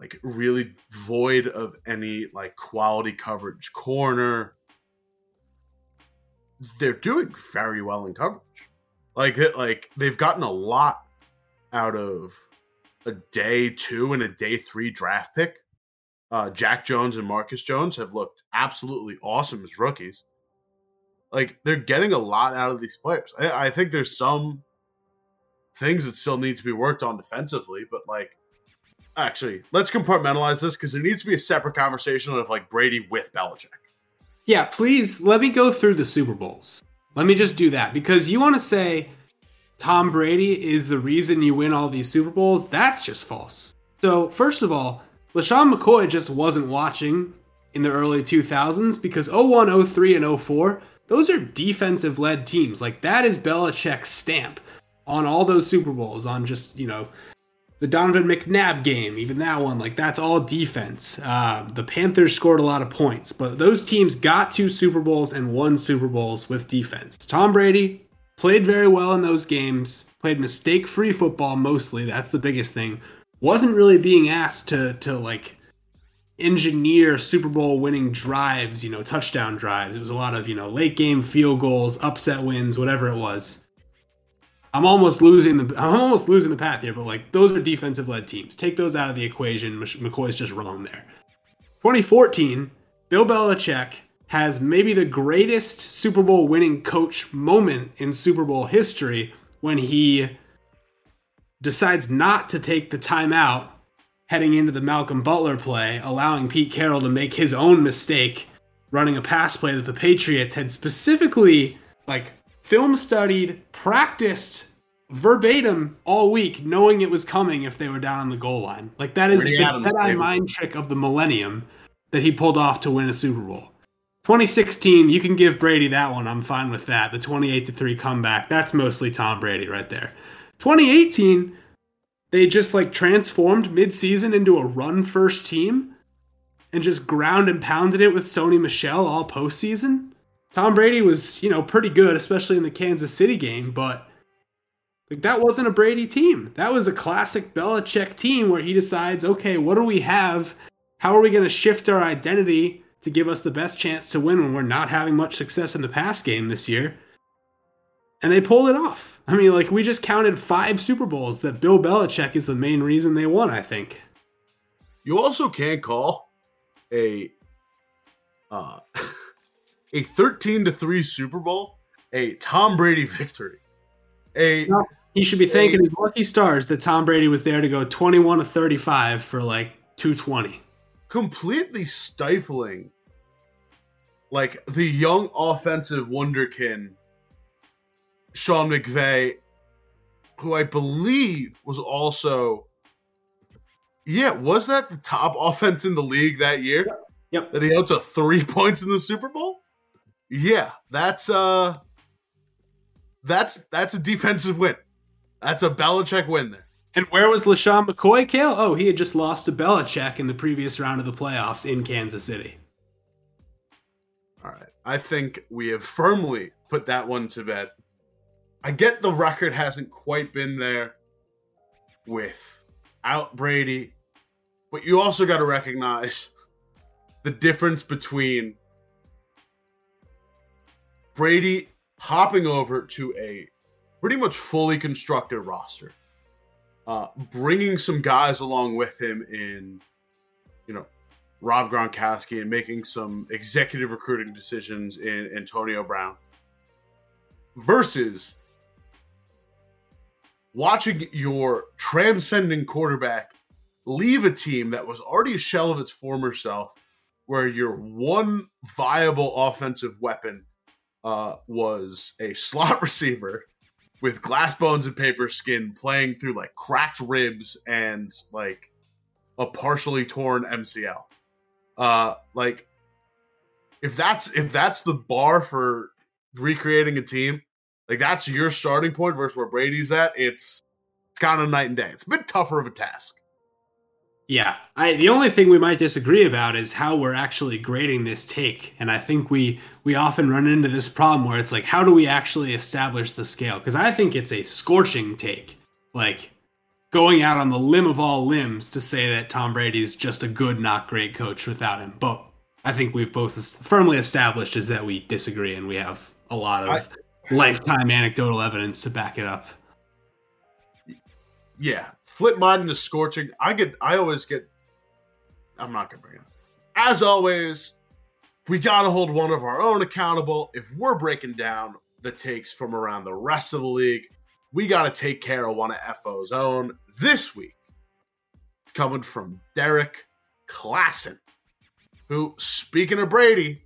like really void of any like quality coverage corner. They're doing very well in coverage. Like like they've gotten a lot out of a day two and a day three draft pick. Uh, Jack Jones and Marcus Jones have looked absolutely awesome as rookies. Like they're getting a lot out of these players. I, I think there's some things that still need to be worked on defensively, but like actually, let's compartmentalize this because there needs to be a separate conversation of like Brady with Belichick. Yeah, please let me go through the Super Bowls. Let me just do that because you want to say Tom Brady is the reason you win all these Super Bowls. That's just false. So, first of all, LeSean McCoy just wasn't watching in the early 2000s because 01, 03, and 04, those are defensive led teams. Like, that is Belichick's stamp on all those Super Bowls, on just, you know, the Donovan McNabb game, even that one, like that's all defense. Uh, the Panthers scored a lot of points, but those teams got two Super Bowls and won Super Bowls with defense. Tom Brady played very well in those games, played mistake free football mostly. That's the biggest thing. Wasn't really being asked to to like engineer Super Bowl winning drives, you know, touchdown drives. It was a lot of, you know, late game field goals, upset wins, whatever it was. I'm almost losing the I'm almost losing the path here, but like those are defensive led teams. Take those out of the equation. McCoy's just wrong there. 2014, Bill Belichick has maybe the greatest Super Bowl winning coach moment in Super Bowl history when he decides not to take the timeout heading into the Malcolm Butler play, allowing Pete Carroll to make his own mistake running a pass play that the Patriots had specifically like film studied, practiced verbatim all week, knowing it was coming if they were down on the goal line. Like that is Brady the Jedi mind trick of the millennium that he pulled off to win a Super Bowl. 2016, you can give Brady that one. I'm fine with that. The 28 to 3 comeback. That's mostly Tom Brady right there. 2018, they just like transformed midseason into a run first team and just ground and pounded it with Sony Michel all postseason. Tom Brady was, you know, pretty good, especially in the Kansas City game, but like that wasn't a Brady team. That was a classic Belichick team where he decides, okay, what do we have? How are we going to shift our identity to give us the best chance to win when we're not having much success in the pass game this year? And they pulled it off. I mean, like we just counted five Super Bowls that Bill Belichick is the main reason they won, I think. You also can't call a uh a 13 to 3 Super Bowl, a Tom Brady victory. A he should be thanking his lucky stars that Tom Brady was there to go 21 to 35 for like 220. Completely stifling like the young offensive wonderkin Sean McVay, who I believe was also yeah, was that the top offense in the league that year? Yep. That he held to three points in the Super Bowl? Yeah, that's uh that's that's a defensive win. That's a Belichick win there. And where was LeSean McCoy, Cale? Oh, he had just lost to Belichick in the previous round of the playoffs in Kansas City. All right. I think we have firmly put that one to bed. I get the record hasn't quite been there without Brady, but you also got to recognize the difference between Brady hopping over to a pretty much fully constructed roster, uh, bringing some guys along with him in, you know, Rob Gronkowski and making some executive recruiting decisions in Antonio Brown versus watching your transcending quarterback leave a team that was already a shell of its former self, where your one viable offensive weapon uh, was a slot receiver with glass bones and paper skin playing through like cracked ribs and like a partially torn MCL. Uh, like if that's if that's the bar for recreating a team, like that's your starting point versus where Brady's at. It's it's kind of night and day. It's a bit tougher of a task. Yeah, I the only thing we might disagree about is how we're actually grading this take, and I think we we often run into this problem where it's like, how do we actually establish the scale? Because I think it's a scorching take, like going out on the limb of all limbs to say that Tom Brady's just a good, not great coach without him. But I think we've both firmly established is that we disagree, and we have a lot of I, lifetime anecdotal evidence to back it up. Yeah, flip mine into scorching. I get, I always get. I'm not gonna bring it. Up. As always, we gotta hold one of our own accountable. If we're breaking down the takes from around the rest of the league, we gotta take care of one of FO's own this week. Coming from Derrik Klassen, who, speaking of Brady,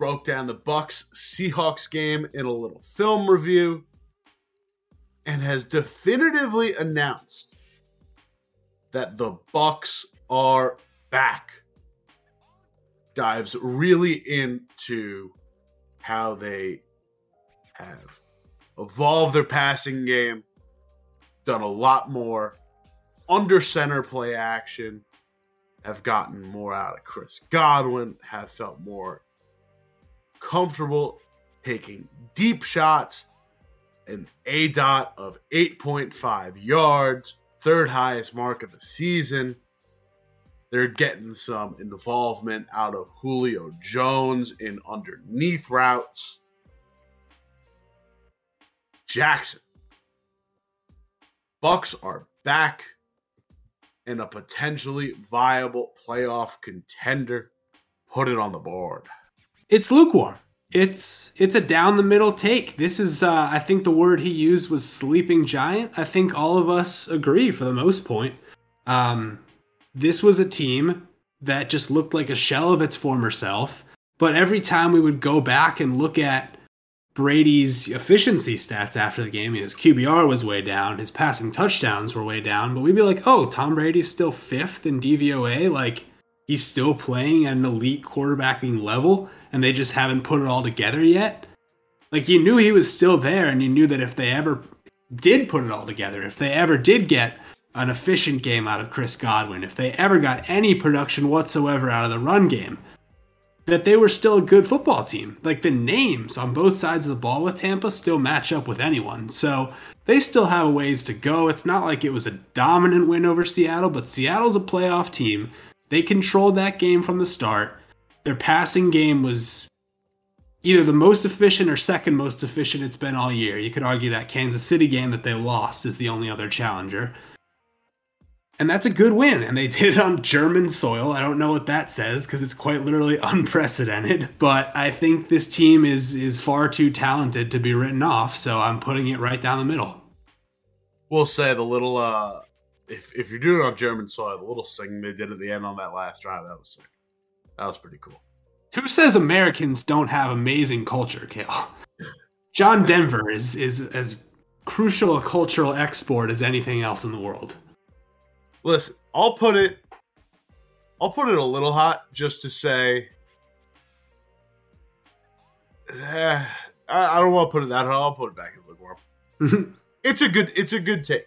broke down the Bucs Seahawks game in a little film review and has definitively announced that the Bucs are back. Dives really into how they have evolved their passing game, done a lot more under center play action, have gotten more out of Chris Godwin, have felt more comfortable taking deep shots, an aDOT of 8.5 yards, third highest mark of the season. They're getting some involvement out of Julio Jones in underneath routes. Jackson. Bucs are back and a potentially viable playoff contender. Put it on the board it's lukewarm. It's it's a down the middle take. This is uh, I think the word he used was sleeping giant. I think all of us agree for the most point. Um, this was a team that just looked like a shell of its former self. But every time we would go back and look at Brady's efficiency stats after the game, his QBR was way down, his passing touchdowns were way down, but we'd be like, oh, Tom Brady's still fifth in DVOA. Like, he's still playing at an elite quarterbacking level and they just haven't put it all together yet. Like you knew he was still there, and you knew that if they ever did put it all together, if they ever did get an efficient game out of Chris Godwin, if they ever got any production whatsoever out of the run game, that they were still a good football team. Like the names on both sides of the ball with Tampa still match up with anyone. So they still have a ways to go. It's not like it was a dominant win over Seattle, but Seattle's a playoff team. They controlled that game from the start their passing game was either the most efficient or second most efficient it's been all year. You could argue that Kansas City game that they lost is the only other challenger. And that's a good win. And they did it on German soil. I don't know what that says because it's quite literally unprecedented. But I think this team is is far too talented to be written off. So I'm putting it right down the middle. We'll say the little uh if if you're doing it on German soil, the little sing they did at the end on that last drive, that was sick. That was pretty cool. Who says Americans don't have amazing culture, Cale? John Denver is is as crucial a cultural export as anything else in the world. Listen, I'll put it I'll put it a little hot just to say eh, I, I, don't want to put it that hot. I'll put it back in lukewarm. it's a good it's a good take.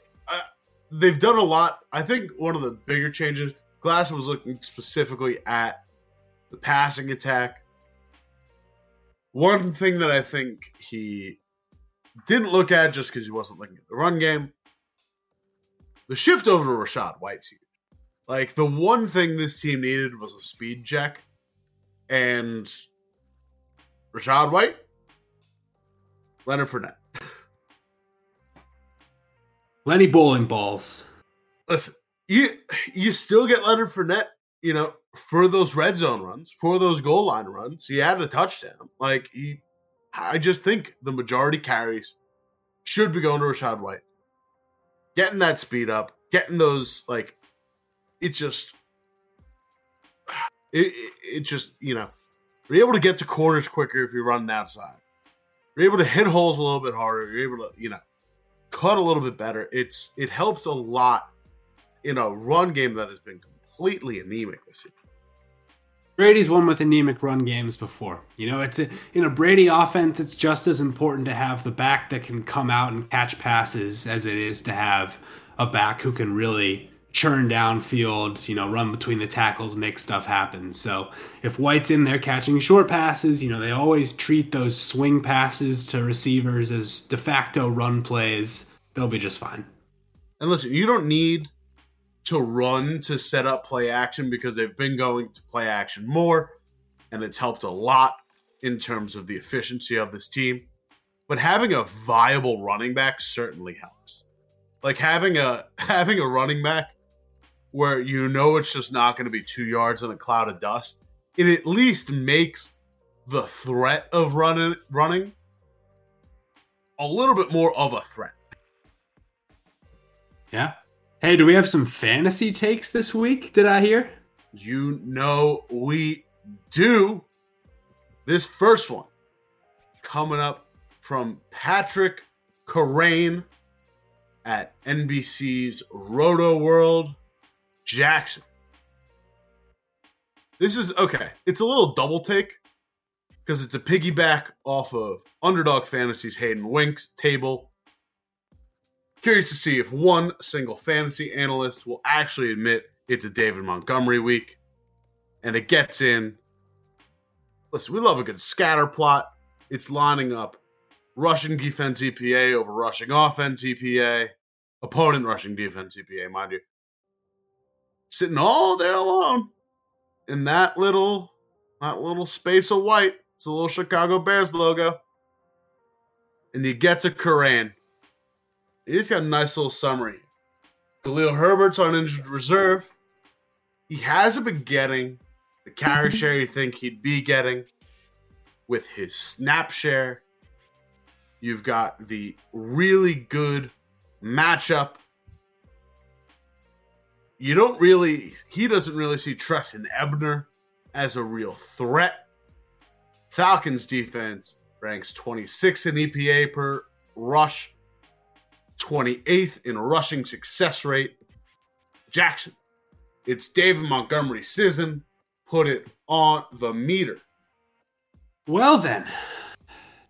They've done a lot. I think one of the bigger changes Glass was looking specifically at the passing attack. One thing that I think he didn't look at just because he wasn't looking at the run game, the shift over to Rachaad White's huge. Like the one thing this team needed was a speed check, and Rachaad White Leonard Fournette. Lenny bowling balls. Listen, you you still get Leonard Fournette, you know, for those red zone runs, for those goal line runs. He had a touchdown. Like he, I just think the majority carries should be going to Rachaad White. Getting that speed up, getting those like, it just, it, it, it just you know, you're able to get to corners quicker if you're running outside. You're able to hit holes a little bit harder. You're able to you know, cut a little bit better. It's it helps a lot in a run game that has been completely anemic this year. Brady's won with anemic run games before. You know, it's a, in a Brady offense. It's just as important to have the back that can come out and catch passes as it is to have a back who can really churn downfield, you know, run between the tackles, make stuff happen. So if White's in there catching short passes, you know, they always treat those swing passes to receivers as de facto run plays. They'll be just fine. And listen, you don't need to run to set up play action because they've been going to play action more, and it's helped a lot in terms of the efficiency of this team. But having a viable running back certainly helps. Like having a having a running back where you know it's just not going to be two yards in a cloud of dust, it at least makes the threat of running running a little bit more of a threat. Yeah, Hey, do we have some fantasy takes this week? Did I hear? You know we do. This first one coming up from Patrick Kerrane at NBC's Rotoworld Jackson. This is okay. It's a little double take because it's a piggyback off of Underdog Fantasy's Hayden Winks table Curious to see if one single fantasy analyst will actually admit it's a David Montgomery week. And it gets in. Listen, we love a good scatter plot. It's lining up rushing defense EPA over rushing offense EPA, opponent rushing defense EPA, mind you. Sitting all there alone in that little that little space of white. It's a little Chicago Bears logo. And you get to Kerrane He's got a nice little summary. Khalil Herbert's on injured reserve. He hasn't been getting the carry share you think he'd be getting with his snap share. You've got the really good matchup. You don't really, he doesn't really see Trestan Ebner as a real threat. Falcons defense ranks 26 in EPA per rush. 28th in rushing success rate. Jackson, it's David Montgomery season. Put it on the meter. Well, then,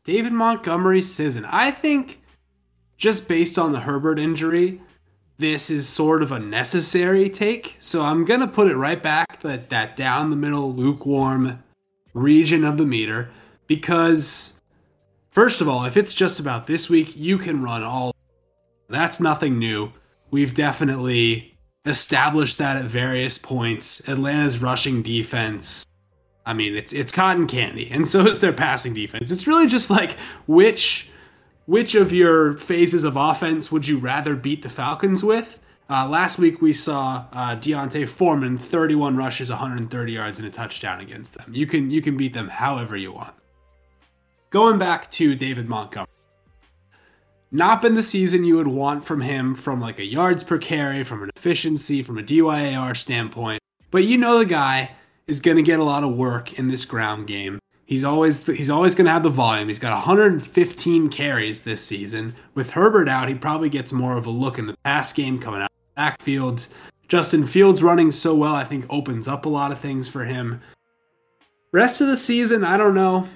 David Montgomery season. I think just based on the Herbert injury, this is sort of a necessary take. So I'm going to put it right back that, that down the middle, lukewarm region of the meter because, first of all, if it's just about this week, you can run all that's nothing new. We've definitely established that at various points. Atlanta's rushing defense, I mean, it's it's cotton candy, and so is their passing defense. It's really just like which which of your phases of offense would you rather beat the Falcons with? Uh, last week we saw uh, D'Onta Foreman, 31 rushes, 130 yards, and a touchdown against them. You can you can beat them however you want. Going back to David Montgomery, not been the season you would want from him from like a yards per carry, from an efficiency, from a DYAR standpoint. But you know the guy is going to get a lot of work in this ground game. He's always he's always going to have the volume. He's got 115 carries this season. With Herbert out, he probably gets more of a look in the pass game coming out of backfields. Justin Fields running so well, I think opens up a lot of things for him. Rest of the season, I don't know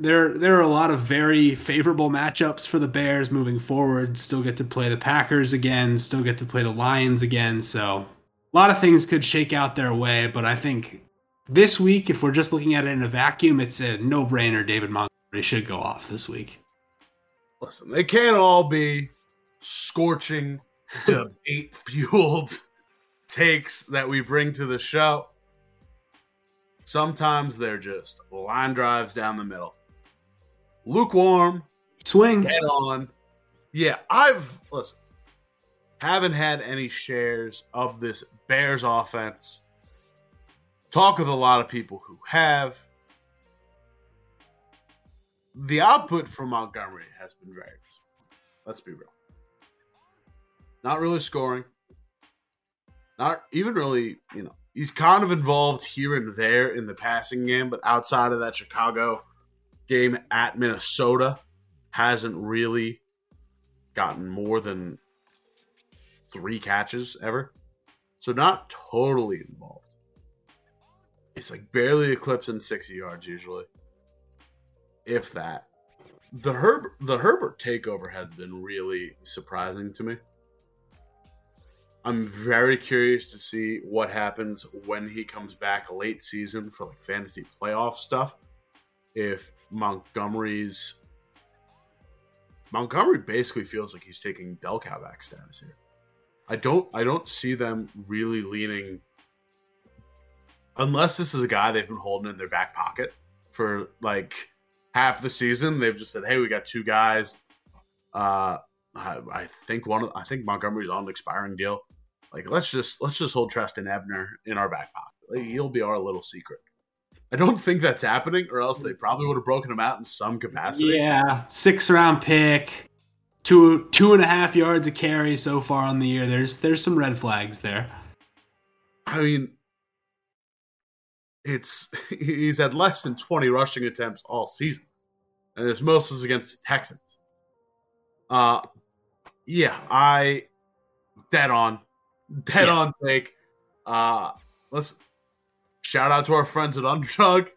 there there are a lot of very favorable matchups for the Bears moving forward. Still get to play the Packers again, still get to play the Lions again, so a lot of things could shake out their way, but I think this week if we're just looking at it in a vacuum, it's a no-brainer David Montgomery should go off this week. Listen, they can't all be scorching debate fueled takes that we bring to the show. Sometimes they're just line drives down the middle lukewarm, Swing. Get on. Yeah, I've listen. Haven't had any shares of this Bears offense. Talk with a lot of people who have. The output from Montgomery has been very Let's be real. Not really scoring. Not even really, you know, he's kind of involved here and there in the passing game, but outside of that Chicago game at Minnesota, hasn't really gotten more than three catches ever. So not totally involved. It's like barely eclipsing 60 yards usually. If that. The Herb the Herbert takeover has been really surprising to me. I'm very curious to see what happens when he comes back late season for like fantasy playoff stuff. If Montgomery's Montgomery basically feels like he's taking bell cow back status here. I don't I don't see them really leaning unless this is a guy they've been holding in their back pocket for like half the season. They've just said, "Hey, we got two guys. Uh, I, I think one. I think Montgomery's on an expiring deal. Like, let's just let's just hold Trestan Ebner in our back pocket. Like, he'll be our little secret." I don't think that's happening, or else they probably would have broken him out in some capacity. Yeah, six round pick, two two and a half yards of carry so far on the year. There's there's some red flags there. I mean, it's he's had less than 20 rushing attempts all season, and his most is against the Texans. Uh, yeah, I dead on, dead yeah. on take. Uh, let's shout out to our friends at Underdog.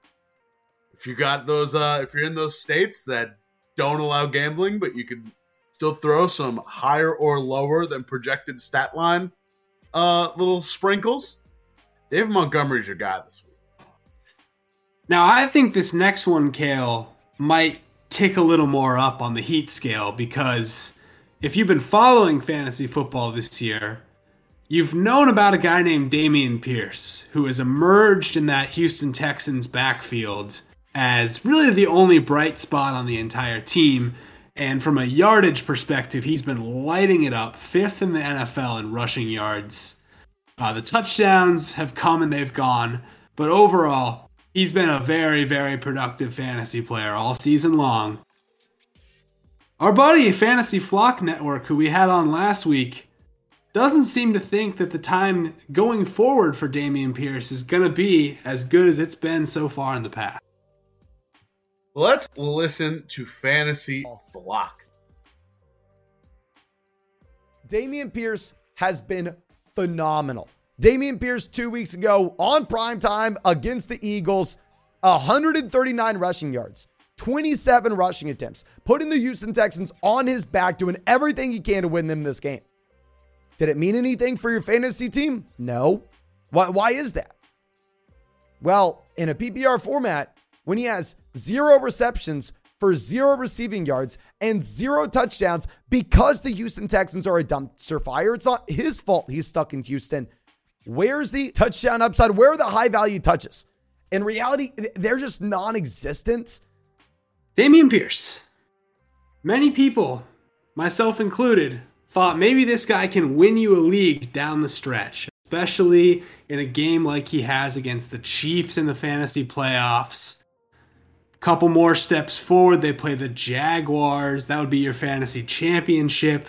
If you got those, uh, if you're in those states that don't allow gambling, but you can still throw some higher or lower than projected stat line, uh, little sprinkles. David Montgomery's your guy this week. Now, I think this next one, Cale, might tick a little more up on the heat scale because if you've been following fantasy football this year, you've known about a guy named Dameon Pierce who has emerged in that Houston Texans backfield as really the only bright spot on the entire team. And from a yardage perspective, he's been lighting it up, fifth in the NFL in rushing yards. Uh, the touchdowns have come and they've gone, but overall, he's been a very, very productive fantasy player all season long. Our buddy, Fantasy Flock Network, who we had on last week, doesn't seem to think that the time going forward for Dameon Pierce is going to be as good as it's been so far in the past. Let's listen to Fantasy Flock. Dameon Pierce has been phenomenal. Dameon Pierce two weeks ago on prime time against the Eagles, 139 rushing yards, 27 rushing attempts, putting the Houston Texans on his back, doing everything he can to win them this game. Did it mean anything for your fantasy team? No. Why, why is that? Well, in a PPR format, when he has zero receptions for zero receiving yards and zero touchdowns because the Houston Texans are a dumpster fire, it's not his fault he's stuck in Houston. Where's the touchdown upside? Where are the high value touches? In reality, they're just non existent. Dameon Pierce. Many people, myself included, thought maybe this guy can win you a league down the stretch, especially in a game like he has against the Chiefs in the fantasy playoffs. Couple more steps forward, they play the Jaguars. That would be your fantasy championship.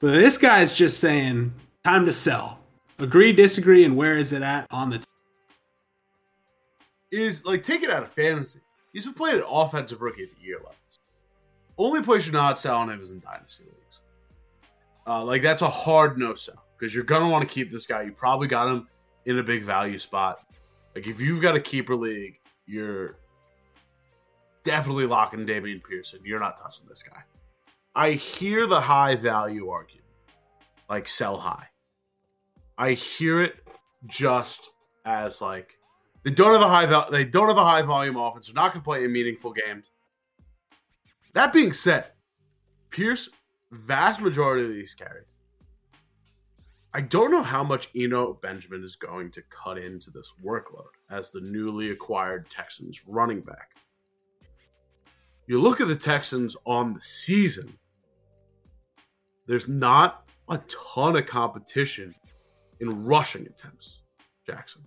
But this guy's just saying, time to sell. Agree, disagree, and where is it at on the? T- is like take it out of fantasy. He's been playing an offensive rookie of the year levels. Only place you're not selling him is in dynasty leagues. Uh, like that's a hard no sell because you're gonna want to keep this guy. You probably got him in a big value spot. Like if you've got a keeper league, you're definitely locking Dameon Pearson. You're not touching this guy. I hear the high value argument, like sell high. I hear it just as like they don't have a high they don't have a high volume offense. They're not going to play in meaningful games. That being said, Pierce vast majority of these carries. I don't know how much Eno Benjamin is going to cut into this workload as the newly acquired Texans running back. You look at the Texans on the season, there's not a ton of competition in rushing attempts, Jackson.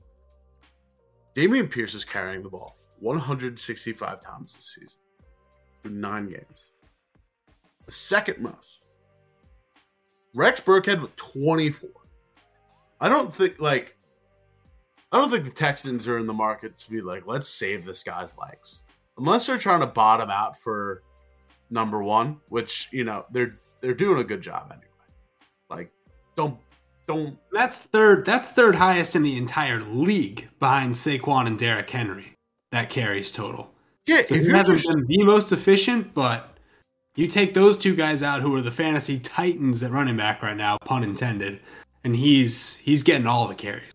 Dameon Pierce is carrying the ball 165 times this season through nine games. The second most. Rex Burkhead with 24. I don't think like I don't think the Texans are in the market to be like, let's save this guy's legs. Unless they're trying to bottom out for number one, which, you know, they're they're doing a good job anyway. Like, don't don't That's third that's third highest in the entire league behind Saquon and Derrick Henry. That carries total. Yeah, so if he hasn't just... been the most efficient, but you take those two guys out who are the fantasy titans at running back right now, pun intended, and he's he's getting all the carries.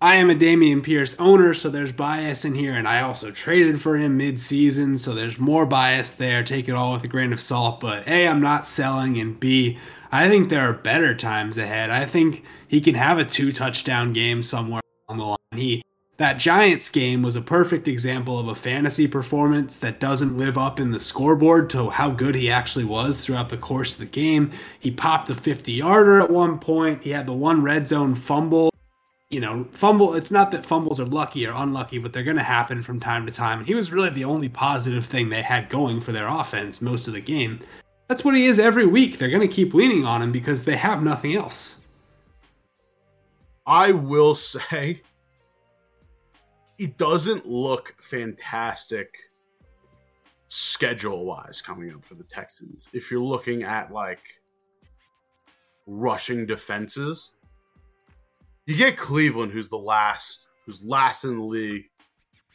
I am a Dameon Pierce owner, so there's bias in here, and I also traded for him mid-season, so there's more bias there. Take it all with a grain of salt, but A, I'm not selling, and B, I think there are better times ahead. I think he can have a two touchdown game somewhere along the line. He that Giants game was a perfect example of a fantasy performance that doesn't live up in the scoreboard to how good he actually was throughout the course of the game. He popped a 50 yarder at one point. He had the one red zone fumble. You know, fumble, it's not that fumbles are lucky or unlucky, but they're going to happen from time to time. And he was really the only positive thing they had going for their offense most of the game. That's what he is every week. They're going to keep leaning on him because they have nothing else. I will say it doesn't look fantastic schedule wise coming up for the Texans. If you're looking at like rushing defenses, you get Cleveland, who's the last, who's last in the league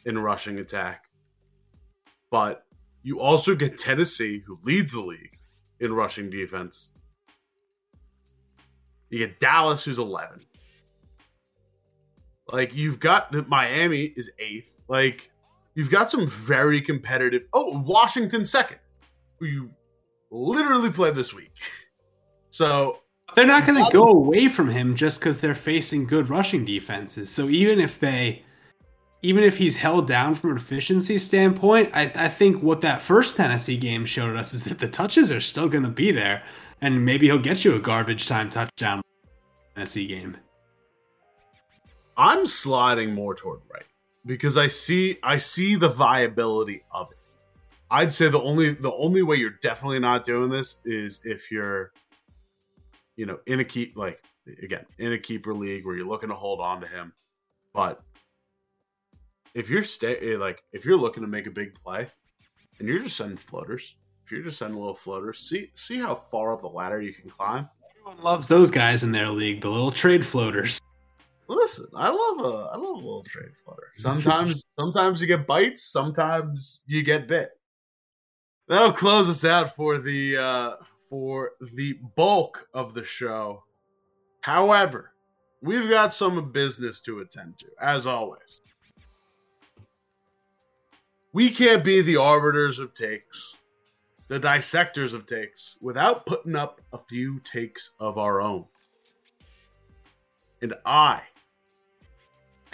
in rushing attack. But you also get Tennessee, who leads the league in rushing defense. You get Dallas, who's 11. Like, you've got Miami is eighth. Like, you've got some very competitive. Oh, Washington second, who you literally played this week. So they're not going to go away from him just because they're facing good rushing defenses. So even if they even if he's held down from an efficiency standpoint, I, I think what that first Tennessee game showed us is that the touches are still going to be there, and maybe he'll get you a garbage time touchdown Tennessee game. I'm sliding more toward right because I see I see the viability of it. I'd say the only the only way you're definitely not doing this is if you're, you know, in a keep like again in a keeper league where you're looking to hold on to him, but if you're stay eh, like if you're looking to make a big play and you're just sending floaters, if you're just sending a little floaters, see see how far up the ladder you can climb. Everyone loves those guys in their league, the little trade floaters. Listen, I love a I love a little trade floater. Sometimes sometimes you get bites, sometimes you get bit. That'll close us out for the uh for the bulk of the show. However, we've got some business to attend to, as always. We can't be the arbiters of takes, the dissectors of takes, without putting up a few takes of our own. And I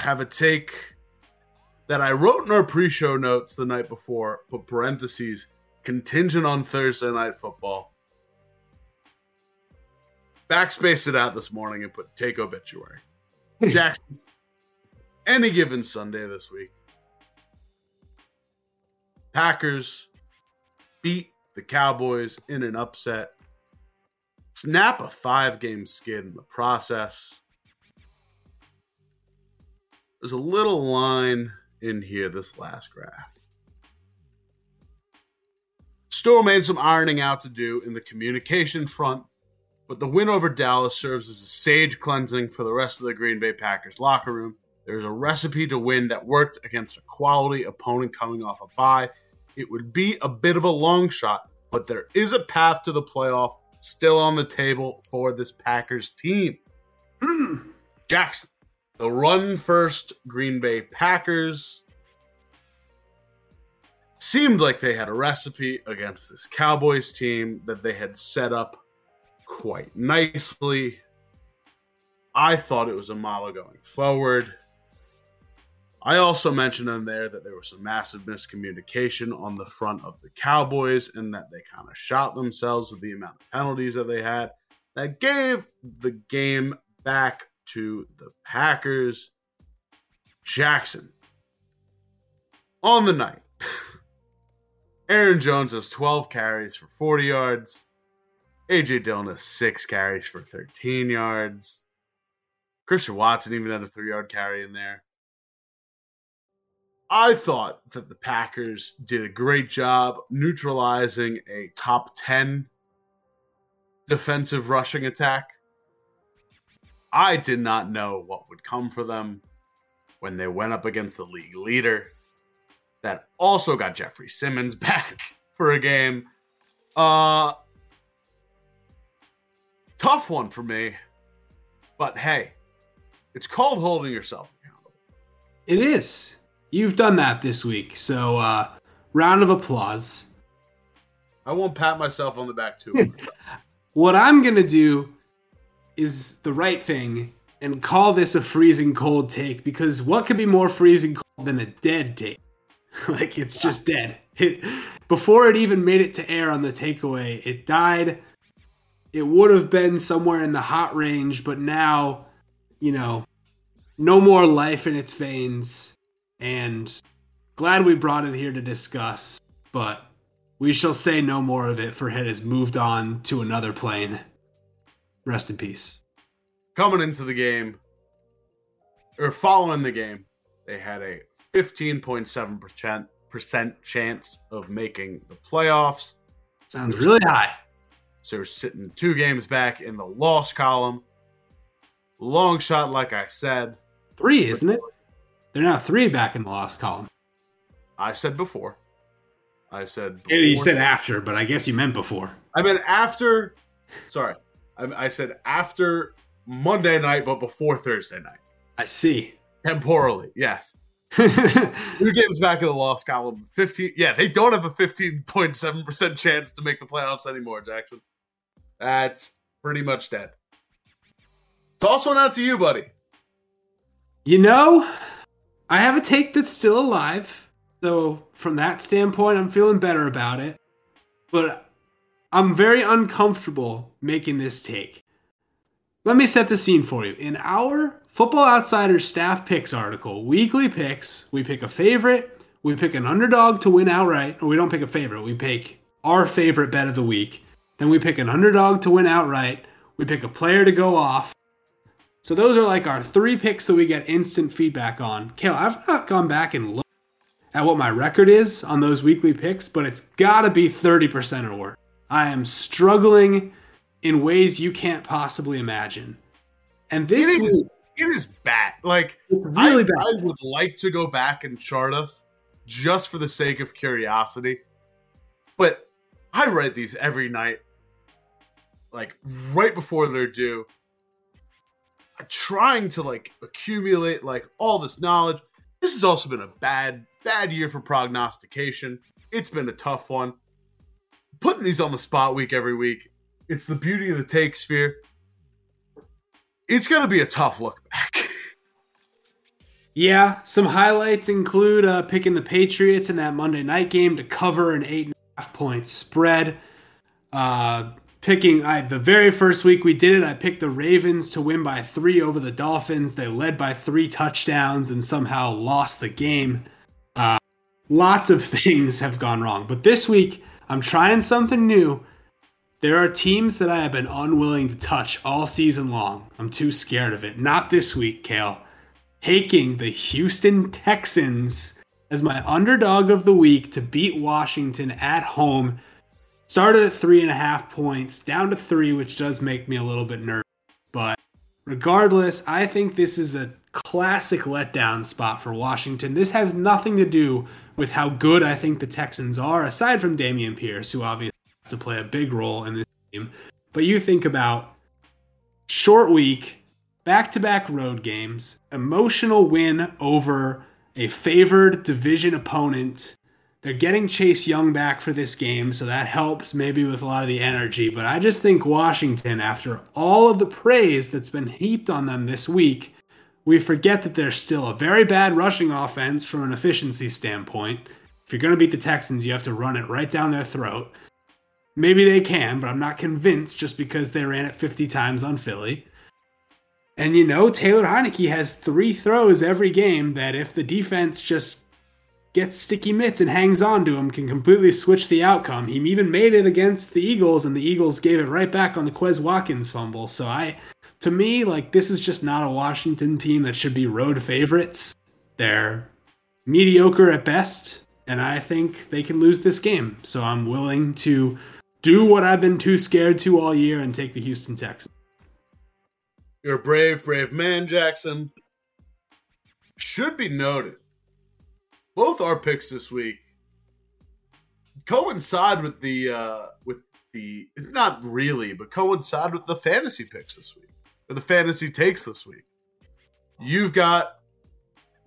have a take that I wrote in our pre show notes the night before, put parentheses, contingent on Thursday night football. Backspace it out this morning and put take obituary. Jackson, any given Sunday this week, Packers beat the Cowboys in an upset. Snap a five game skid in the process. There's a little line in here, this last graph. Still remains some ironing out to do in the communication front, but the win over Dallas serves as a sage cleansing for the rest of the Green Bay Packers locker room. There's a recipe to win that worked against a quality opponent coming off a bye it would be a bit of a long shot, but there is a path to the playoff still on the table for this Packers team. Hmm. Jackson, the run first Green Bay Packers seemed like they had a recipe against this Cowboys team that they had set up quite nicely. I thought it was a model going forward. I also mentioned on there that there was some massive miscommunication on the front of the Cowboys and that they kind of shot themselves with the amount of penalties that they had. That gave the game back to the Packers. Jackson. On the night, Aaron Jones has 12 carries for 40 yards. AJ Dillon has six carries for 13 yards. Christian Watson even had a three yard carry in there. I thought that the Packers did a great job neutralizing a top 10 defensive rushing attack. I did not know what would come for them when they went up against the league leader that also got Jeffery Simmons back for a game. Uh tough one for me. But hey, it's called holding yourself accountable. It is. You've done that this week. So uh round of applause. I won't pat myself on the back too. what I'm going to do is the right thing and call this a freezing cold take because what could be more freezing cold than a dead take? like it's just dead. It, before it even made it to air on the takeaway, it died. It would have been somewhere in the hot range, but now, you know, no more life in its veins. And glad we brought it here to discuss, but we shall say no more of it, for it has moved on to another plane. Rest in peace. Coming into the game, or following the game, they had a 15.7% chance of making the playoffs. Sounds really high. So they're sitting two games back in the loss column. Long shot, like I said. Three, isn't it? They're now three back in the loss column. I said before. I said. Before. You said after, but I guess you meant before. I meant after. Sorry, I, I said after Monday night, but before Thursday night. I see. Temporally, yes. Two games back in the loss column. Fifteen. Yeah, they don't have a fifteen point seven percent chance to make the playoffs anymore. Jackson. That's pretty much dead. Toss one out to you, buddy. You know, I have a take that's still alive. So from that standpoint, I'm feeling better about it. But I'm very uncomfortable making this take. Let me set the scene for you. In our Football Outsiders staff picks article, weekly picks, we pick a favorite, we pick an underdog to win outright, or we don't pick a favorite, we pick our favorite bet of the week. Then we pick an underdog to win outright, we pick a player to go off. So those are like our three picks that we get instant feedback on. Cale, I've not gone back and looked at what my record is on those weekly picks, but it's gotta be 30% or worse. I am struggling in ways you can't possibly imagine. And this it is, it is bad. Like really I, bad. I would like to go back and chart us just for the sake of curiosity. But I write these every night, like right before they're due. Trying to like accumulate like all this knowledge. This has also been a bad, bad year for prognostication. It's been a tough one. Putting these on the spot week every week it's the beauty of the take sphere. It's going to be a tough look back. yeah, some highlights include uh, picking the Patriots in that Monday night game to cover an eight and a half point spread. Uh, picking I, the very first week we did it, I picked the Ravens to win by three over the Dolphins. They led by three touchdowns and somehow lost the game. Uh, lots of things have gone wrong, but this week I'm trying something new. There are teams that I have been unwilling to touch all season long. I'm too scared of it. Not this week, Cale. Taking the Houston Texans as my underdog of the week to beat Washington at home. Started at three and a half points, down to three, which does make me a little bit nervous. But regardless, I think this is a classic letdown spot for Washington. This has nothing to do with how good I think the Texans are, aside from Dameon Pierce, who obviously has to play a big role in this game. But you think about short week, back to back road games, emotional win over a favored division opponent. They're getting Chase Young back for this game, so that helps maybe with a lot of the energy. But I just think Washington, after all of the praise that's been heaped on them this week, we forget that they're still a very bad rushing offense from an efficiency standpoint. If you're going to beat the Texans, you have to run it right down their throat. Maybe they can, but I'm not convinced just because they ran it 50 times on Philly. And you know, Taylor Heinicke has three throws every game that if the defense just gets sticky mitts and hangs on to him, can completely switch the outcome. He even made it against the Eagles, and the Eagles gave it right back on the Quez Watkins fumble. So I to me, like this is just not a Washington team that should be road favorites. They're mediocre at best, and I think they can lose this game. So I'm willing to do what I've been too scared to all year and take the Houston Texans. You're a brave, brave man, Jackson. Should be noted, both our picks this week coincide with the uh with the not really, but coincide with the fantasy picks this week or the fantasy takes this week. You've got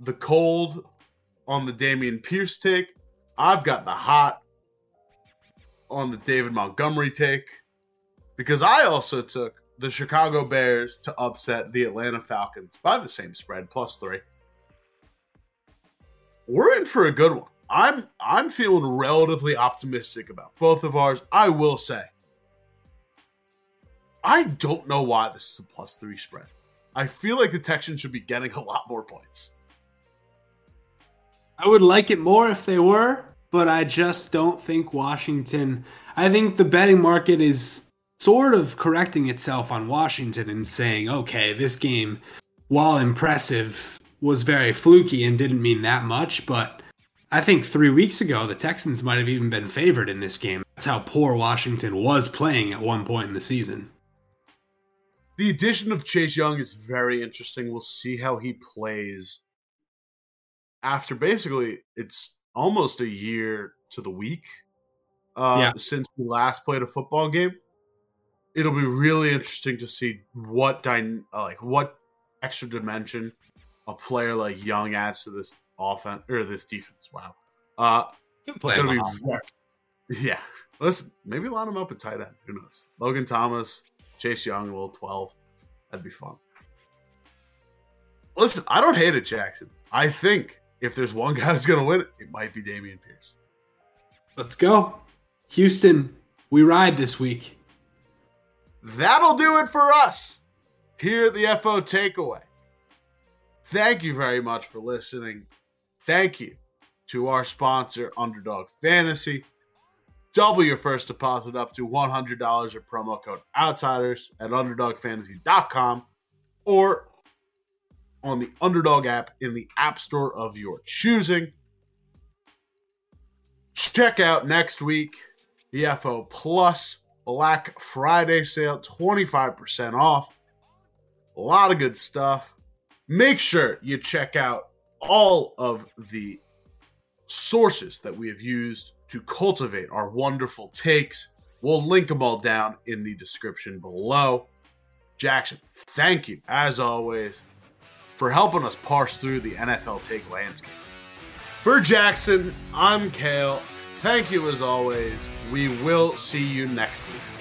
the cold on the Dameon Pierce take. I've got the hot on the David Montgomery take because I also took the Chicago Bears to upset the Atlanta Falcons by the same spread, plus three. We're in for a good one. I'm I'm feeling relatively optimistic about both of ours. I will say I don't know why this is a plus three spread. I feel like the Texans should be getting a lot more points. I would like it more if they were, but I just don't think Washington. I think the betting market is sort of correcting itself on Washington and saying, okay, this game, while impressive, was very fluky and didn't mean that much, but I think three weeks ago, the Texans might have even been favored in this game. That's how poor Washington was playing at one point in the season. The addition of Chase Young is very interesting. We'll see how he plays after basically it's almost a year to the week uh, yeah. since we last played a football game. It'll be really interesting to see what dy- like what extra dimension a player like Young adds to this offense or this defense. Wow, uh, play be very, yeah. Listen, maybe line him up at tight end. Who knows? Logan Thomas, Chase Young, a little 12. That'd be fun. Listen, I don't hate it, Jackson. I think if there's one guy who's going to win it, it might be Dameon Pierce. Let's go. Houston, we ride this week. That'll do it for us here at the FO Takeaway. Thank you very much for listening. Thank you to our sponsor, Underdog Fantasy. Double your first deposit up to $100 or promo code OUTSIDERS at UnderdogFantasy.com or on the Underdog app in the App Store of your choosing. Check out next week the FO Plus Black Friday sale, 25% off. A lot of good stuff. Make sure you check out all of the sources that we have used to cultivate our wonderful takes. We'll link them all down in the description below. Jackson, thank you, as always, for helping us parse through the NFL take landscape. For Jackson, I'm Cale. Thank you as always. We will see you next week.